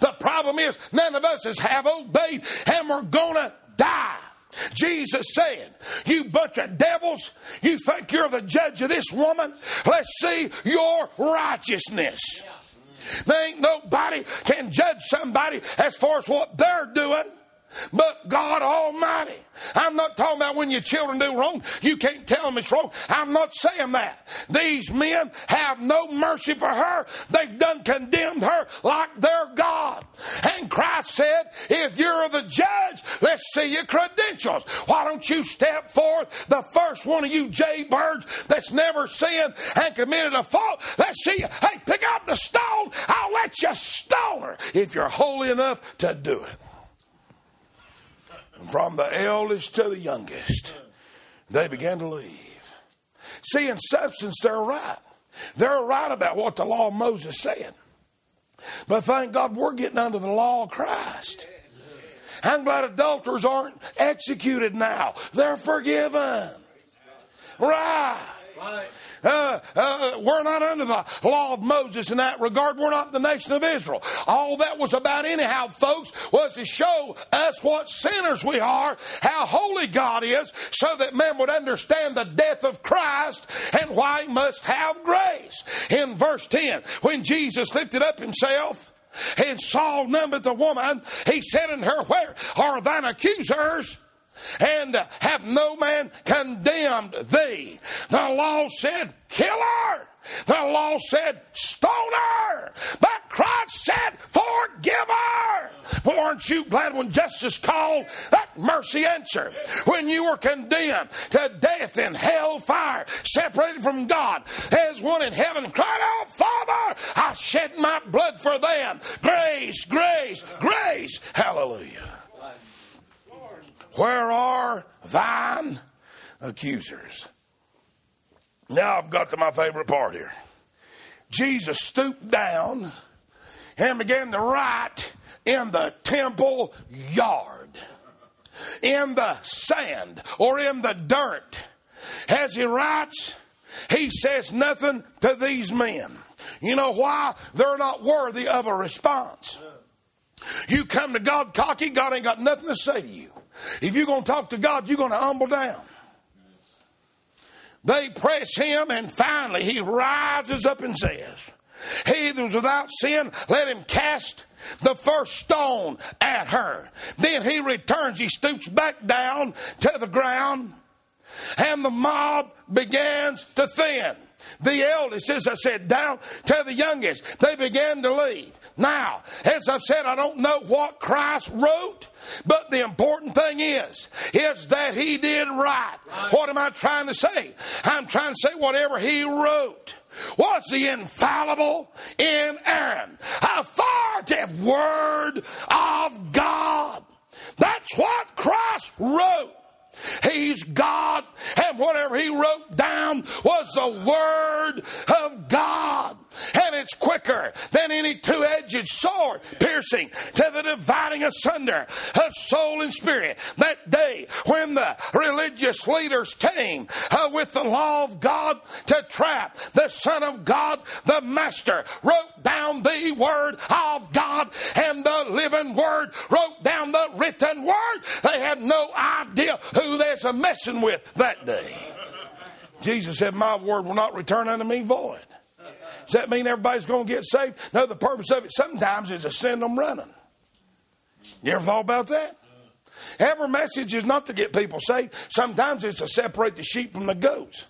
The problem is none of us have obeyed and we're gonna die. Jesus said, You bunch of devils, you think you're the judge of this woman? Let's see your righteousness. Yeah. There ain't nobody can judge somebody as far as what they're doing but God Almighty. I'm not talking about when your children do wrong, you can't tell them it's wrong. I'm not saying that. These men have no mercy for her. They've done condemned her like their God. And Christ said, if you're the judge, let's see your credentials. Why don't you step forth, the first one of you jaybirds that's never sinned and committed a fault? Let's see you. Hey, pick up the stone. I'll let you stone her if you're holy enough to do it. From the eldest to the youngest, they began to leave. See, in substance, they're right. They're right about what the law of Moses said. But thank God we're getting under the law of Christ. I'm glad adulterers aren't executed now. They're forgiven. Right. Uh, uh, we're not under the law of Moses in that regard. We're not the nation of Israel. All that was about, anyhow, folks, was to show us what sinners we are, how holy God is, so that men would understand the death of Christ and why he must have grace. In verse 10, when Jesus lifted up himself, and Saul numbered the woman, he said unto her, Where are thine accusers? And have no man condemned thee. The law said, kill her. The law said, stone her. But Christ said, forgive her. Well, aren't you glad when justice called that mercy answered? When you were condemned to death in hell fire, separated from God, as one in heaven cried out, Father, I shed my blood for them. Grace, grace, grace. Hallelujah. Where are thine accusers? Now I've got to my favorite part here. Jesus stooped down and began to write in the temple yard, in the sand or in the dirt. As he writes, he says nothing to these men. You know why? They're not worthy of a response. You come to God cocky, God ain't got nothing to say to you. If you're going to talk to God, you're going to humble down. They press him, and finally he rises up and says, He that was without sin, let him cast the first stone at her. Then he returns, he stoops back down to the ground, and the mob begins to thin. The eldest, as I said, down to the youngest, they began to leave. Now, as I've said, I don't know what Christ wrote, but the important thing is, is that he did right. What am I trying to say? I'm trying to say whatever he wrote was the infallible, inerrant, authoritative word of God. That's what Christ wrote. He's God, and whatever he wrote down was the Word of God. And it's quicker than any two edged sword, piercing to the dividing asunder of soul and spirit. That day when the religious leaders came uh, with the law of God to trap the Son of God, the Master wrote down the Word of God, and the living Word wrote down the written Word. They had no idea who they're messing with that day. Jesus said, My word will not return unto me void. Does that mean everybody's going to get saved? No, the purpose of it sometimes is to send them running. You ever thought about that? Every message is not to get people saved. Sometimes it's to separate the sheep from the goats.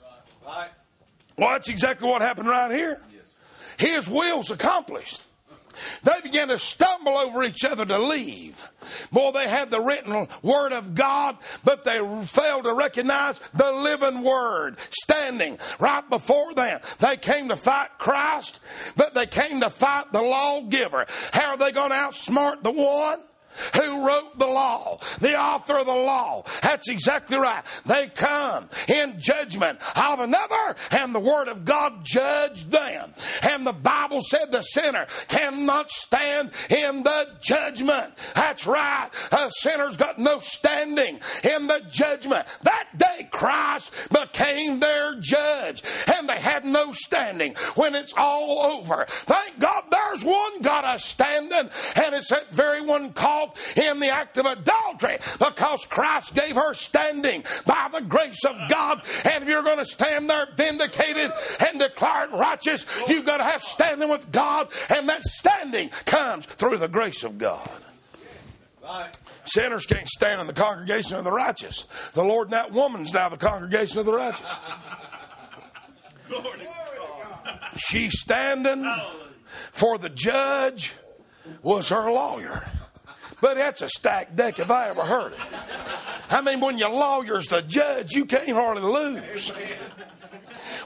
Well, that's exactly what happened right here. His will's accomplished. They began to stumble over each other to leave. Boy, they had the written word of God, but they failed to recognize the living word standing right before them. They came to fight Christ, but they came to fight the lawgiver. How are they going to outsmart the one? Who wrote the law, the author of the law. That's exactly right. They come in judgment of another, and the Word of God judged them. And the Bible said the sinner cannot stand in the judgment. That's right. A sinner's got no standing in the judgment. That day Christ became their judge, and they had no standing when it's all over. Thank God there's one got a standing, and it's that very one called in the act of adultery because Christ gave her standing by the grace of God. And if you're going to stand there vindicated and declared righteous, you've got to have standing with God, and that standing comes through the grace of God. Sinners can't stand in the congregation of the righteous. The Lord and that woman's now the congregation of the righteous. She's standing for the judge was her lawyer. But that's a stacked deck if I ever heard it. I mean, when your lawyer's the judge, you can't hardly lose.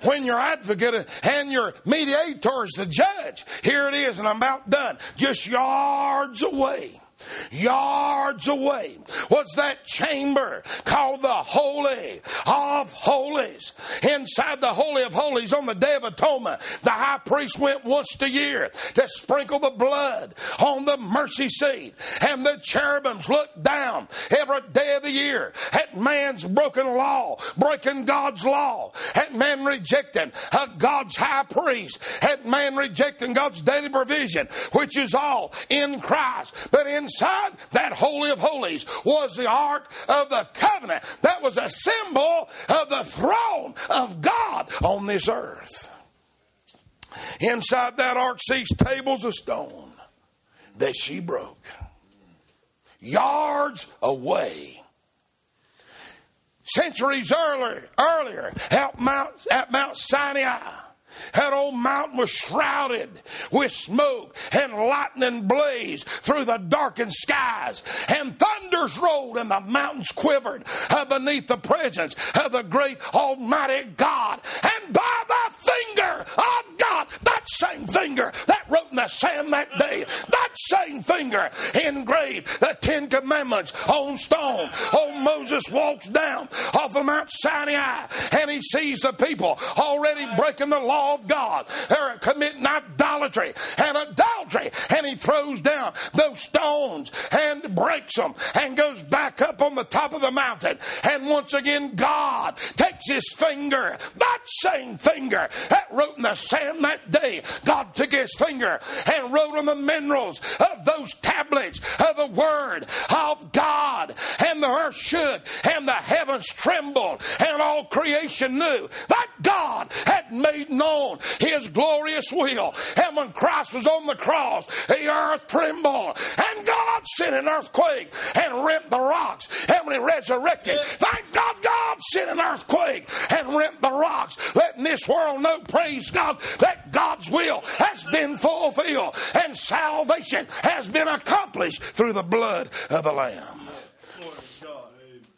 When your advocate and your mediator is the judge, here it is, and I'm about done. Just yards away Yards away was that chamber called the Holy of Holies. Inside the Holy of Holies on the Day of Atonement, the high priest went once a year to sprinkle the blood on the mercy seat. And the cherubims looked down every day of the year at man's broken law, breaking God's law, at man rejecting God's high priest, at man rejecting God's daily provision, which is all in Christ. But in inside that Holy of Holies was the Ark of the Covenant. That was a symbol of the throne of God on this earth. Inside that ark seats tables of stone that she broke. Yards away. Centuries earlier, earlier at Mount, at Mount Sinai, that old mountain was shrouded with smoke and lightning blazed through the darkened skies and thunders rolled and the mountains quivered beneath the presence of the great almighty God. And by the finger of God, that same finger that wrote in the sand that day, that same finger engraved the Ten Commandments on stone. Old Moses walks down off of Mount Sinai and he sees the people already breaking the law of God. They're committing idolatry and adultery. And he throws down those stones and breaks them and goes back up on the top of the mountain. And once again, God takes his finger, that same finger that wrote in the sand that day, God took his finger and wrote on the minerals of those tablets of the word of God. And the earth shook and the heavens trembled and all creation knew that God had made known his glorious will. And when Christ was on the cross, the earth trembled and God sent an earthquake and rent the rocks. And when he resurrected, thank God God sent an earthquake and rent the rocks, letting this world know, praise God, that God's will has been fulfilled and salvation has been accomplished through the blood of the Lamb.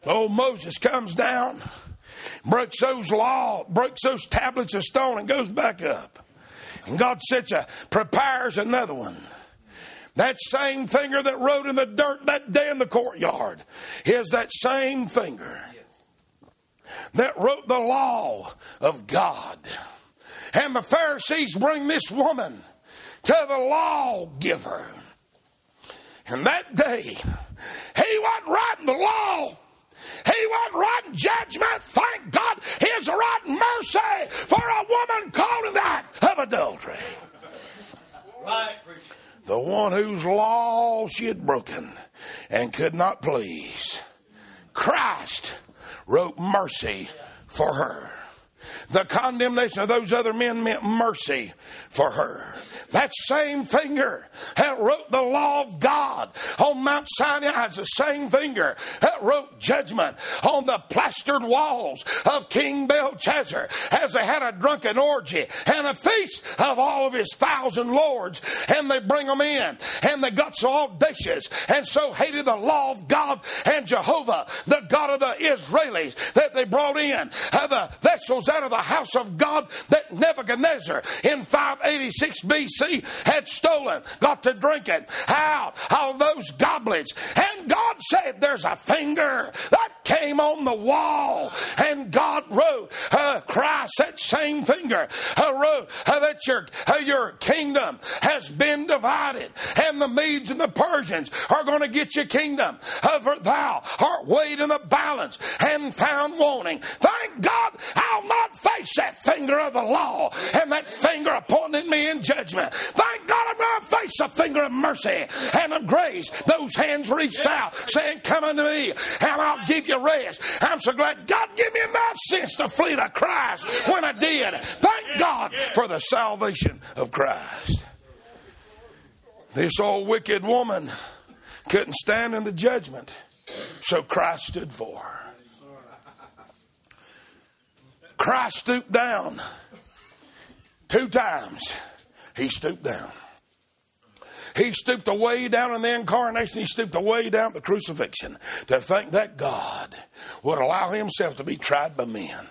Oh, Moses comes down, breaks those law, breaks those tablets of stone, and goes back up. And God sets a prepares another one. That same finger that wrote in the dirt that day in the courtyard is that same finger that wrote the law of God. And the Pharisees bring this woman to the lawgiver. And that day, he wasn't writing the law. He wasn't writing judgment. Thank God he's writing mercy for a woman caught in that of adultery. Right. The one whose law she had broken and could not please. Christ wrote mercy for her. The condemnation of those other men meant mercy for her. That same finger that wrote the law of God on Mount Sinai is the same finger that wrote judgment on the plastered walls of King Belshazzar as they had a drunken orgy and a feast of all of his thousand lords. And they bring them in and they got so audacious and so hated the law of God and Jehovah, the God of the Israelis, that they brought in the vessels out of the house of God that Nebuchadnezzar in 586 BC had stolen, got to drink it out of those goblets. And God said, There's a finger that came on the wall, and God wrote, uh, Christ, that same finger, uh, wrote uh, that your, uh, your kingdom has been divided, and the Medes and the Persians are going to get your kingdom. Uh, for thou art weighed in the balance and found wanting. Thank God I'll not face that finger of the law and that finger appointing me in judgment. Thank God I'm going to face a finger of mercy and of grace. Those hands reached out saying, Come unto me and I'll give you rest. I'm so glad God gave me enough sense to flee to Christ when I did. Thank God for the salvation of Christ. This old wicked woman couldn't stand in the judgment, so Christ stood for her. Christ stooped down two times. He stooped down. He stooped away down in the incarnation. He stooped away down the crucifixion to think that God would allow himself to be tried by men.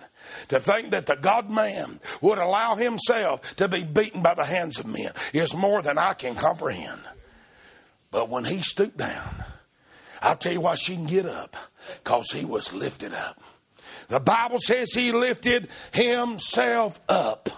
To think that the God man would allow himself to be beaten by the hands of men is more than I can comprehend. But when he stooped down, I'll tell you why she can get up. Because he was lifted up. The Bible says he lifted himself up.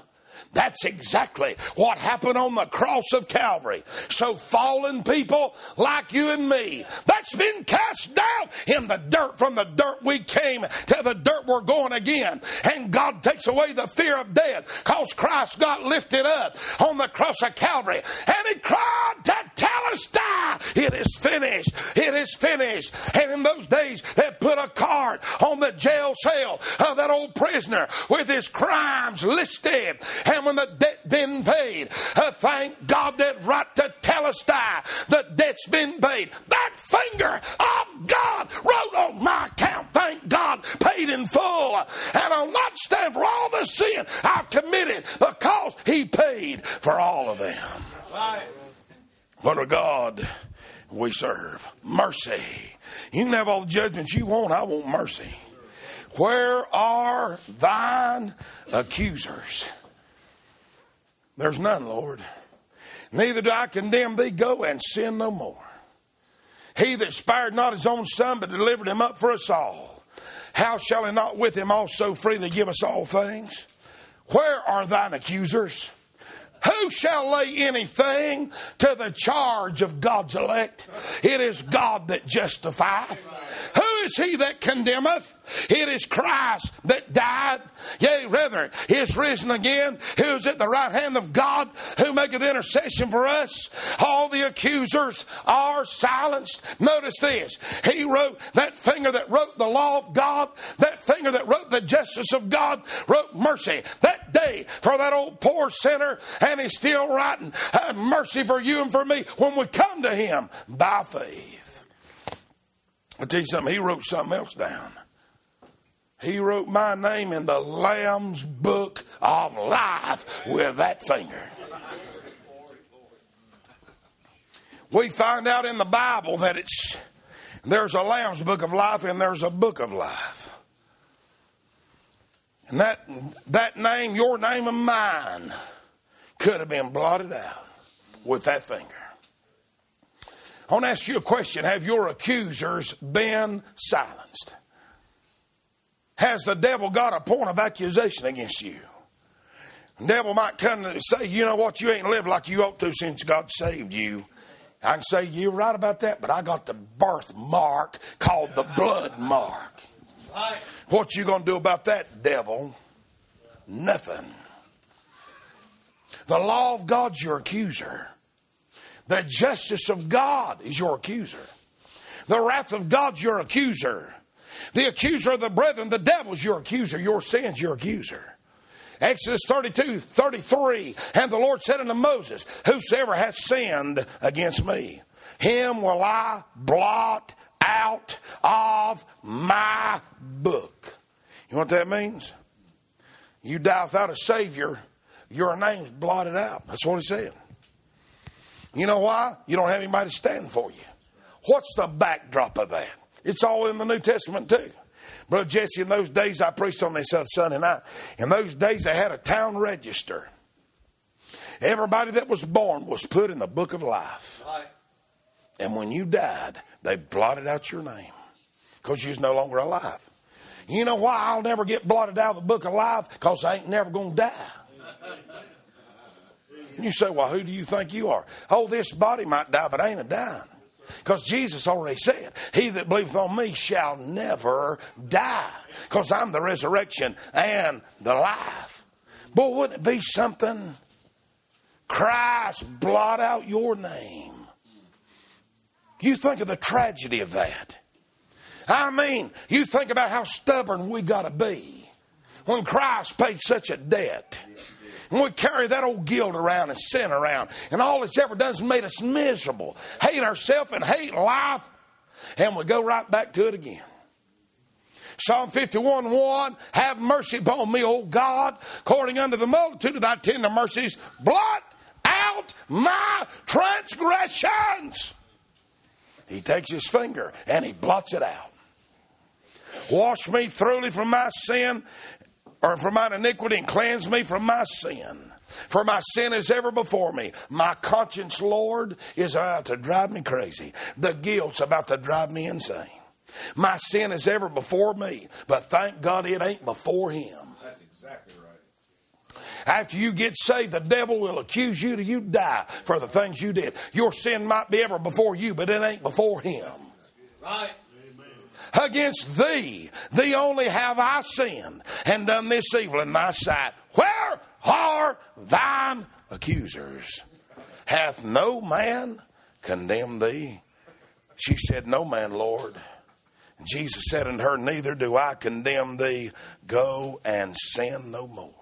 That's exactly what happened on the cross of Calvary. So fallen people like you and me, that's been cast down in the dirt. From the dirt we came to the dirt we're going again. And God takes away the fear of death because Christ got lifted up on the cross of Calvary. And he cried to Telestai, it is finished. It is finished. And in those days, they put a card on the jail cell of that old prisoner with his crimes listed. And when the debt been paid, uh, thank God that right to tell us Telestai, the debt's been paid. That finger of God wrote on my account, thank God, paid in full. And I'll not stand for all the sin I've committed because He paid for all of them. Right. What a God we serve. Mercy. You can have all the judgments you want. I want mercy. Where are thine accusers? There's none, Lord. Neither do I condemn thee. Go and sin no more. He that spared not his own son, but delivered him up for us all, how shall he not with him also freely give us all things? Where are thine accusers? Who shall lay anything to the charge of God's elect? It is God that justifieth. Who is he that condemneth? It is Christ that died, yea, rather, he is risen again, who is at the right hand of God, who maketh intercession for us. All the accusers are silenced. Notice this. He wrote, that finger that wrote the law of God, that finger that wrote the justice of God, wrote mercy that day for that old poor sinner, and he's still writing mercy for you and for me when we come to him by faith. I'll tell you something, he wrote something else down. He wrote my name in the Lamb's book of life with that finger. We find out in the Bible that it's there's a Lamb's book of life and there's a book of life. And that that name, your name and mine, could have been blotted out with that finger. I want to ask you a question. Have your accusers been silenced? Has the devil got a point of accusation against you? The devil might come and say, you know what, you ain't lived like you ought to since God saved you. I can say, you're right about that, but I got the birthmark called the blood mark. What you going to do about that, devil? Nothing. The law of God's your accuser. The justice of God is your accuser. The wrath of God's your accuser. The accuser of the brethren, the devil's your accuser. Your sin's your accuser. Exodus 32, 33. And the Lord said unto Moses, Whosoever hath sinned against me, him will I blot out of my book. You know what that means? You die without a Savior, your name's blotted out. That's what he said. You know why? You don't have anybody to stand for you. What's the backdrop of that? It's all in the New Testament too. Brother Jesse, in those days I preached on this other Sunday night. In those days they had a town register. Everybody that was born was put in the book of life. And when you died, they blotted out your name because you was no longer alive. You know why I'll never get blotted out of the book of life? Because I ain't never going to die. You say, well, who do you think you are? Oh, this body might die, but I ain't a dying. Because Jesus already said, He that believeth on me shall never die. Because I'm the resurrection and the life. Boy, wouldn't it be something? Christ blot out your name. You think of the tragedy of that. I mean, you think about how stubborn we got to be when Christ paid such a debt. And we carry that old guilt around and sin around. And all it's ever done is made us miserable, hate ourselves and hate life. And we go right back to it again. Psalm 51 1 Have mercy upon me, O God, according unto the multitude of thy tender mercies. Blot out my transgressions. He takes his finger and he blots it out. Wash me thoroughly from my sin or from mine iniquity and cleanse me from my sin. For my sin is ever before me. My conscience, Lord, is about to drive me crazy. The guilt's about to drive me insane. My sin is ever before me, but thank God it ain't before Him. That's exactly right. After you get saved, the devil will accuse you till you die for the things you did. Your sin might be ever before you, but it ain't before Him. Right against thee. Thee only have I sinned and done this evil in thy sight. Where are thine accusers? Hath no man condemned thee? She said, No man, Lord. Jesus said unto her, Neither do I condemn thee. Go and sin no more.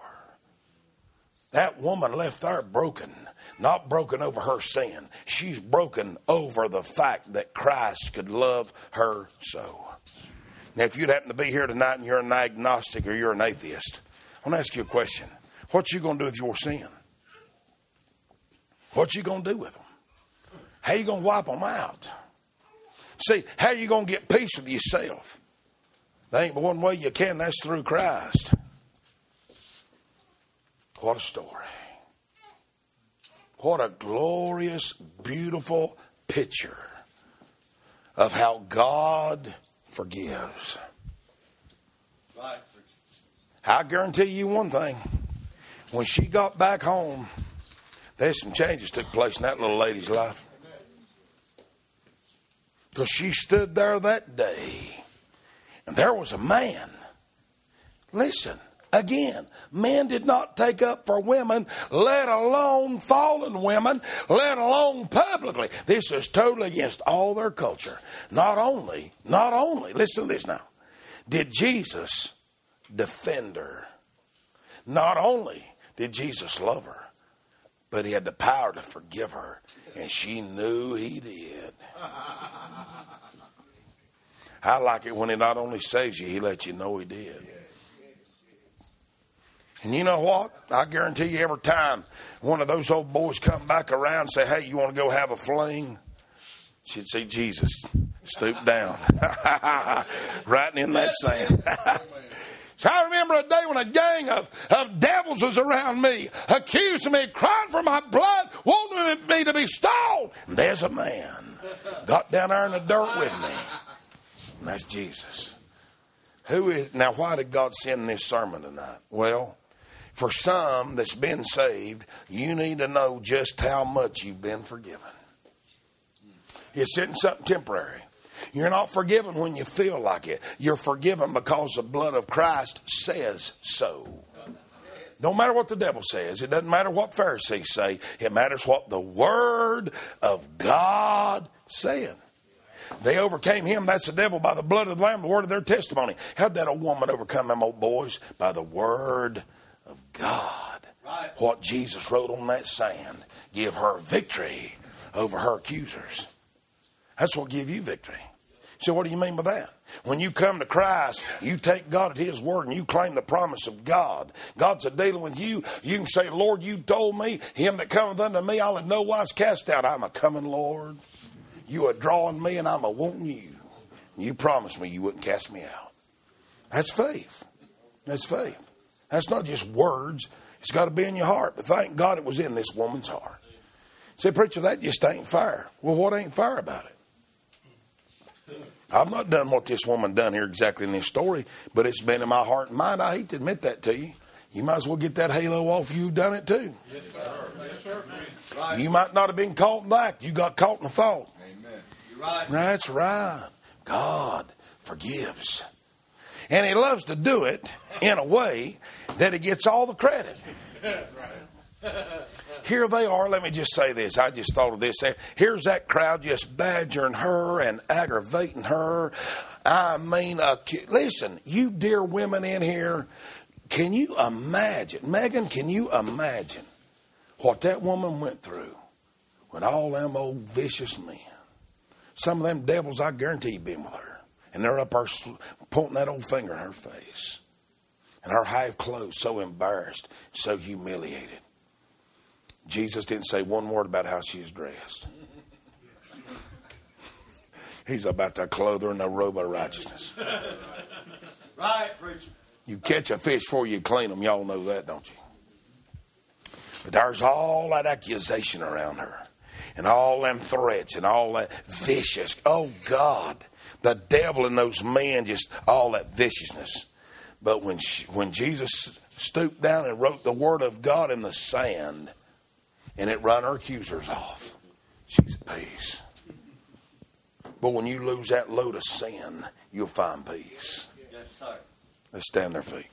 That woman left there broken, not broken over her sin. She's broken over the fact that Christ could love her so. Now, if you'd happen to be here tonight and you're an agnostic or you're an atheist, I want to ask you a question. What you going to do with your sin? What you going to do with them? How you going to wipe them out? See, how you going to get peace with yourself? There ain't but one way you can, that's through Christ. What a story. What a glorious, beautiful picture of how God forgives. I guarantee you one thing. When she got back home, there's some changes took place in that little lady's life. Because she stood there that day, and there was a man. Listen, again, men did not take up for women, let alone fallen women, let alone publicly. This is totally against all their culture. Not only, not only, listen to this now, did Jesus defend her. Not only did Jesus love her, but he had the power to forgive her, and she knew he did. (laughs) I like it when he not only saves you, he lets you know he did. And you know what? I guarantee you every time one of those old boys come back around and say, Hey, you want to go have a fling? She'd see Jesus stoop down, (laughs) right in that sand. (laughs) So I remember a day when a gang of, of devils was around me, accusing me, crying for my blood, wanting me to be stoned. And there's a man got down there in the dirt with me. And that's Jesus. Who is now why did God send this sermon tonight? Well, for some that's been saved, you need to know just how much you've been forgiven. It's isn't something temporary. You're not forgiven when you feel like it. You're forgiven because the blood of Christ says so. Don't matter what the devil says. It doesn't matter what Pharisees say. It matters what the Word of God said. They overcame him, that's the devil, by the blood of the Lamb, the word of their testimony. How'd that old woman overcome them old boys? By the Word God. Right. What Jesus wrote on that sand give her victory over her accusers. That's what give you victory. So what do you mean by that? When you come to Christ, you take God at His word and you claim the promise of God. God's a dealing with you. You can say, Lord, you told me, him that cometh unto me, I'll in no wise cast out. I'm a coming, Lord. You are drawing me and I'm a wanting you. You promised me you wouldn't cast me out. That's faith. That's faith. That's not just words. It's got to be in your heart. But thank God it was in this woman's heart. Say, preacher, that just ain't fair. Well, what ain't fair about it? I've not done what this woman done here exactly in this story, but it's been in my heart and mind. I hate to admit that to you. You might as well get that halo off. You've done it too. Yes, sir. Yes, sir. Right. You might not have been caught in the act. You got caught in the thought. Amen. You're right. That's right. God forgives. And He loves to do it in a way that He gets all the credit. Here they are. Let me just say this. I just thought of this. Here's that crowd just badgering her and aggravating her. I mean, uh, listen, you dear women in here, can you imagine? Megan, can you imagine what that woman went through when all them old vicious men, some of them devils, I guarantee been with her, and they're up there pointing that old finger in her face, and her half clothes, so embarrassed, so humiliated. Jesus didn't say one word about how she was dressed. (laughs) He's about to clothe her in the robe of righteousness. Right, preacher. You catch a fish before you clean them. Y'all know that, don't you? But there's all that accusation around her, and all them threats, and all that vicious. Oh God, the devil and those men, just all that viciousness. But when she, when Jesus stooped down and wrote the word of God in the sand, and it run her accusers off, she's at peace. But when you lose that load of sin, you'll find peace. Yes, sir. Let's stand their feet.